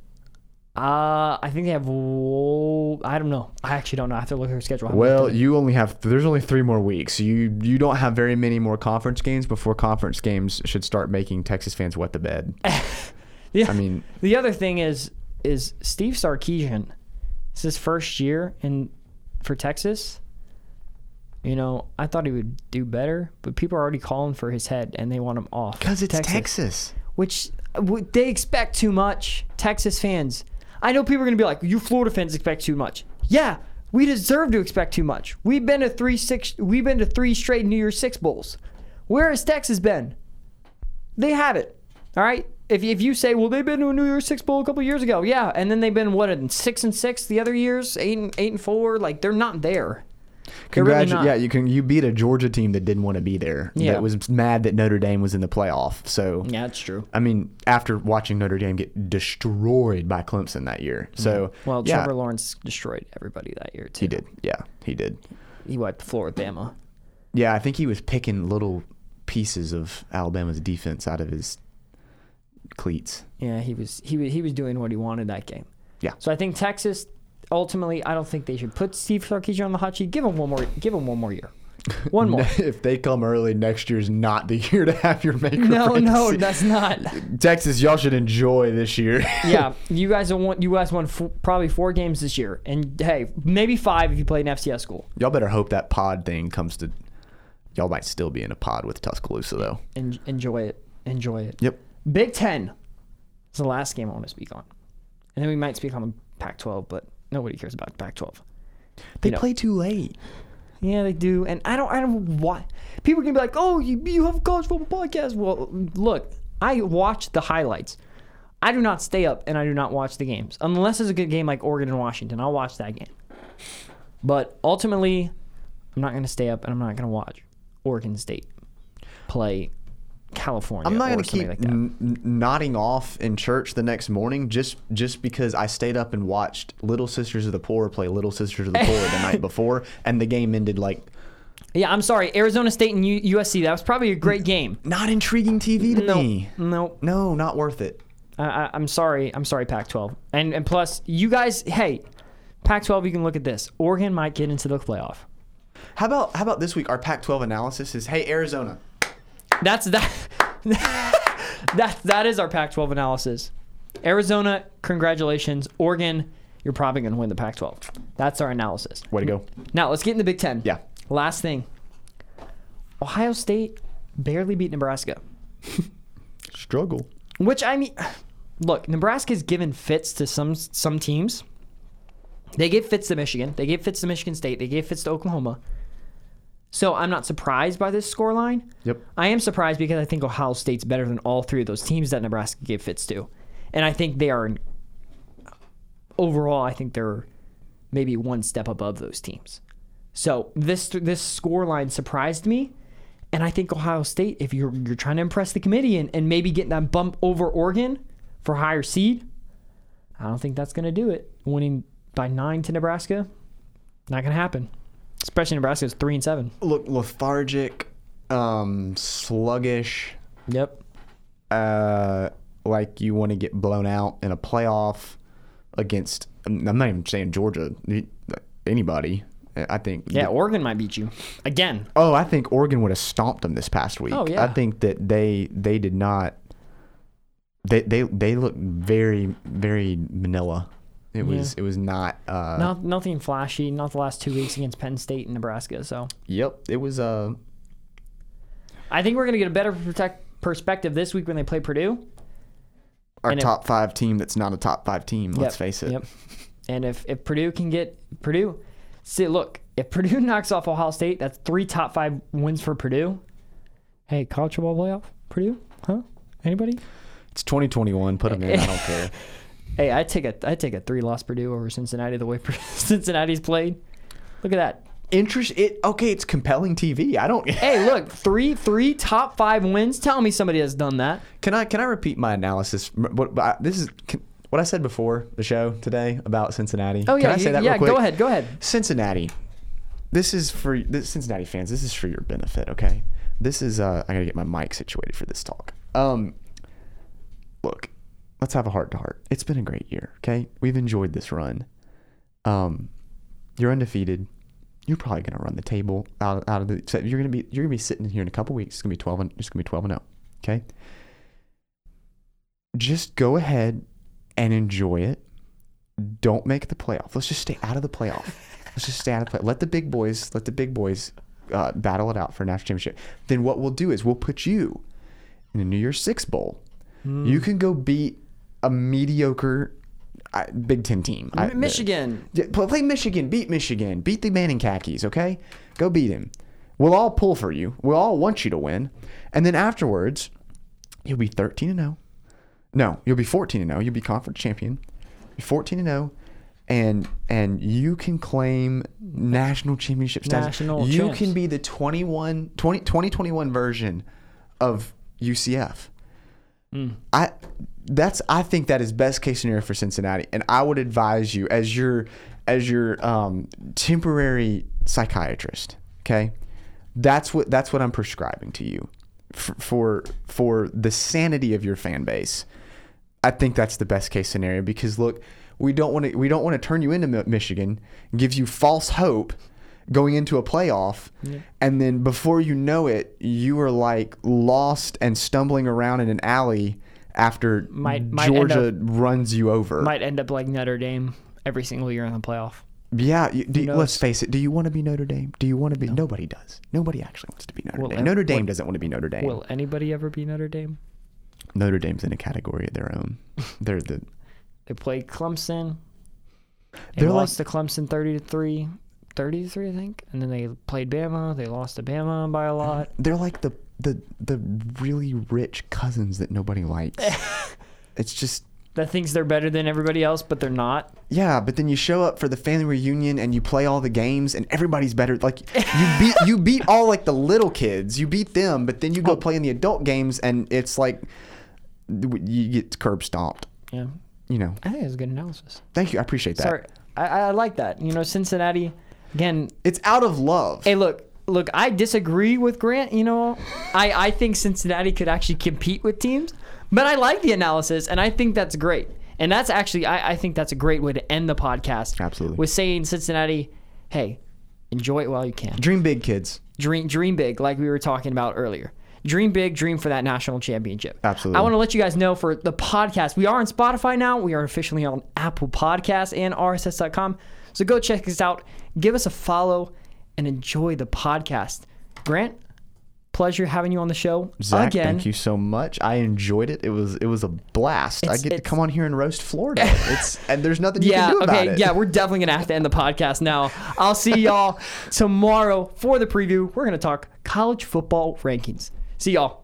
Uh, I think they have. wo- I don't know. I actually don't know. I have to look at their schedule. Well, looked at it. you only have there's only three more weeks. You you don't have very many more conference games before conference games should start making Texas fans wet the bed. yeah. I mean, the other thing is is Steve Sarkisian. It's his first year in for Texas. You know, I thought he would do better, but people are already calling for his head and they want him off. because it's Texas. which they expect too much. Texas fans. I know people are going to be like, "You Florida fans expect too much." Yeah, we deserve to expect too much. We've been to three six. We've been to three straight New Year's Six bowls. Where has Texas been? They have it. All right. If, if you say, well, they've been to a New Year's Six bowl a couple years ago, yeah, and then they've been what in six and six the other years, eight and eight and four. Like they're not there. They're really yeah, you can you beat a Georgia team that didn't want to be there. Yeah. That was mad that Notre Dame was in the playoff. So Yeah, that's true. I mean, after watching Notre Dame get destroyed by Clemson that year. Mm-hmm. So Well, yeah, Trevor Lawrence destroyed everybody that year too. he did. Yeah, he did. He wiped the floor with Bama. Yeah, I think he was picking little pieces of Alabama's defense out of his cleats. Yeah, he was he was he was doing what he wanted that game. Yeah. So I think Texas ultimately I don't think they should put Steve Sarkisian on the hot seat. Give him one more give him one more year. One more. if they come early, next year's not the year to have your maker. no, no, that's not. Texas, y'all should enjoy this year. yeah, you guys won you guys won probably 4 games this year. And hey, maybe 5 if you played an FCS school. y'all better hope that pod thing comes to. Y'all might still be in a pod with Tuscaloosa though. En- enjoy it. Enjoy it. Yep. Big 10 It's the last game I want to speak on. And then we might speak on the Pac-12, but nobody cares about the Pac-12. They You know. play too late. Yeah, they do, and I don't. I don't why. People gonna be like, "Oh, you, you have a college football podcast." Well, look, I watch the highlights. I do not stay up and I do not watch the games unless it's a good game like Oregon and Washington. I'll watch that game. But ultimately, I'm not gonna stay up and I'm not gonna watch Oregon State play California. I'm not going to keep like n- nodding off in church the next morning just just because I stayed up and watched Little Sisters of the Poor play Little Sisters of the Poor the night before, and the game ended like Yeah, I'm sorry. Arizona State and U- USC. That was probably a great game. not intriguing TV to No, me. no, No, not worth it. I, I, I'm sorry. I'm sorry, Pac-12. And and plus, you guys, hey, Pac-12. You can look at this. Oregon might get into the playoff. How about how about this week? Our Pac-12 analysis is: Hey, Arizona, That's that. that that is our Pac-12 analysis. Arizona, congratulations. Oregon, you're probably going to win the Pac-12. That's our analysis. way to go. Now let's get in the Big Ten. Yeah. Last thing. Ohio State barely beat Nebraska. Struggle. Which I mean, look, Nebraska's given fits to some some teams. They gave fits to Michigan. They gave fits to Michigan State. They gave fits to Oklahoma. So I'm not surprised by this scoreline. Yep. I am surprised because I think Ohio State's better than all three of those teams that Nebraska gave fits to, and I think they are. Overall, I think they're maybe one step above those teams. So this this scoreline surprised me, and I think Ohio State, if you're you're trying to impress the committee and, and maybe getting that bump over Oregon for higher seed, I don't think that's going to do it. Winning by nine to Nebraska, not going to happen. Especially Nebraska's three and seven. Look lethargic, um, sluggish. Yep. Uh, like you want to get blown out in a playoff against. I'm not even saying Georgia. Anybody. I think. Yeah, Oregon might beat you again. Oh, I think Oregon would have stomped them this past week. Oh, yeah. I think that they they did not. They they they looked very very Manila. It was it was not. Uh, Not nothing flashy. Not the last two weeks against Penn State and Nebraska. So Yep. It was. Uh. I think we're gonna get a better protect perspective this week when they play Purdue. Our And it- top five team. That's not a top five team. Let's Yep, face it. Yep. And if, if Purdue can get Purdue, see, look, if Purdue knocks off Ohio State, that's three top five wins for Purdue. Hey, college football playoff, Purdue, huh? Anybody? It's 2021. Put them in. I don't care. Hey, I take a I take a three loss Purdue over Cincinnati the way Cincinnati's played. Look at that. Interest. It okay. It's compelling TV. I don't. Hey, look, three three top five wins. Tell me somebody has done that. Can I can I repeat my analysis? What I- this is can, what I said before the show today about Cincinnati. Oh yeah, can I say that yeah. real quick? Go ahead, go ahead. Cincinnati. This is for this Cincinnati fans. This is for your benefit, okay? This is uh I gotta get my mic situated for this talk. Um, look, let's have a heart to heart. It's been a great year. Okay, we've enjoyed this run. Um, you're undefeated. You're probably gonna run the table out, out of the. So you're gonna be you're gonna be sitting here in a couple weeks. It's gonna be twelve. And, it's gonna be twelve and zero. Okay. Just go ahead and enjoy it. Don't make the playoff. Let's just stay out of the playoff. Let's just stay out of the play. Let the big boys. Let the big boys uh, battle it out for a national championship. Then what we'll do is we'll put you in a New Year's Six bowl. You can go beat a mediocre Big Ten team. Michigan. yeah, play, Michigan. Beat Michigan. Beat the Manning khakis. Okay, go beat him. We'll all pull for you. We'll all want you to win, and then afterwards, you'll be thirteen and zero. No, you'll be fourteen and zero. You'll be conference champion. You're fourteen and zero, and and you can claim national championship status. National you champs. can be the 21, 20, 2021 version of UCF. I that's I think that is best case scenario for Cincinnati, and I would advise you as your as your um, temporary psychiatrist. Okay, that's what that's what I'm prescribing to you for for, for the sanity of your fan base. I think that's the best case scenario because look, we don't want to we don't want to turn you into Michigan, give you false hope going into a playoff, and then before you know it, you are like lost and stumbling around in an alley after Might- might Georgia runs you over. Might end up like Notre Dame every single year in the playoff. yeah, you, let's face it. Do you want to be Notre Dame? Do you want to be? Nobody does. Nobody actually wants to be Notre Will Dame. ev- Notre Dame will- doesn't want to be Notre Dame. Will anybody ever be Notre Dame? Notre Dame's in a category of their own. They're the They played Clemson. They like- lost to Clemson 30 to 3. 30 to 3, I think. And then they played Bama. They lost to Bama by a lot. they're like the the the really rich cousins that nobody likes. it's just That thinks they're better than everybody else, but they're not. yeah, but then you show up for the family reunion and you play all the games and everybody's better. Like you beat you beat all like the little kids, you beat them, but then you go oh. play in the adult games and it's like you get curb stomped. Yeah. You know. I think that's a good analysis. Thank you, I appreciate that. Sorry. I, I like that. You know, Cincinnati, again, It's out of love. Hey, look, look. I disagree with Grant. You know, I I think Cincinnati could actually compete with teams, but I like the analysis, and I think that's great. And that's actually, I, I think that's a great way to end the podcast. Absolutely. with saying Cincinnati, hey, enjoy it while you can. Dream big, kids. Dream, dream big, like we were talking about earlier. Dream big, dream for that national championship. Absolutely. I want to let you guys know for the podcast, we are on Spotify now. We are officially on Apple Podcasts and RSS.com. So go check us out, give us a follow, and enjoy the podcast. Grant, pleasure having you on the show Zach, again. thank you so much. I enjoyed it. It was it was a blast. I get to come on here and roast Florida. It's and there's nothing you Yeah, can do about okay, it. yeah, we're definitely gonna have to end the podcast now. I'll see y'all tomorrow for the preview. We're gonna talk college football rankings. See y'all.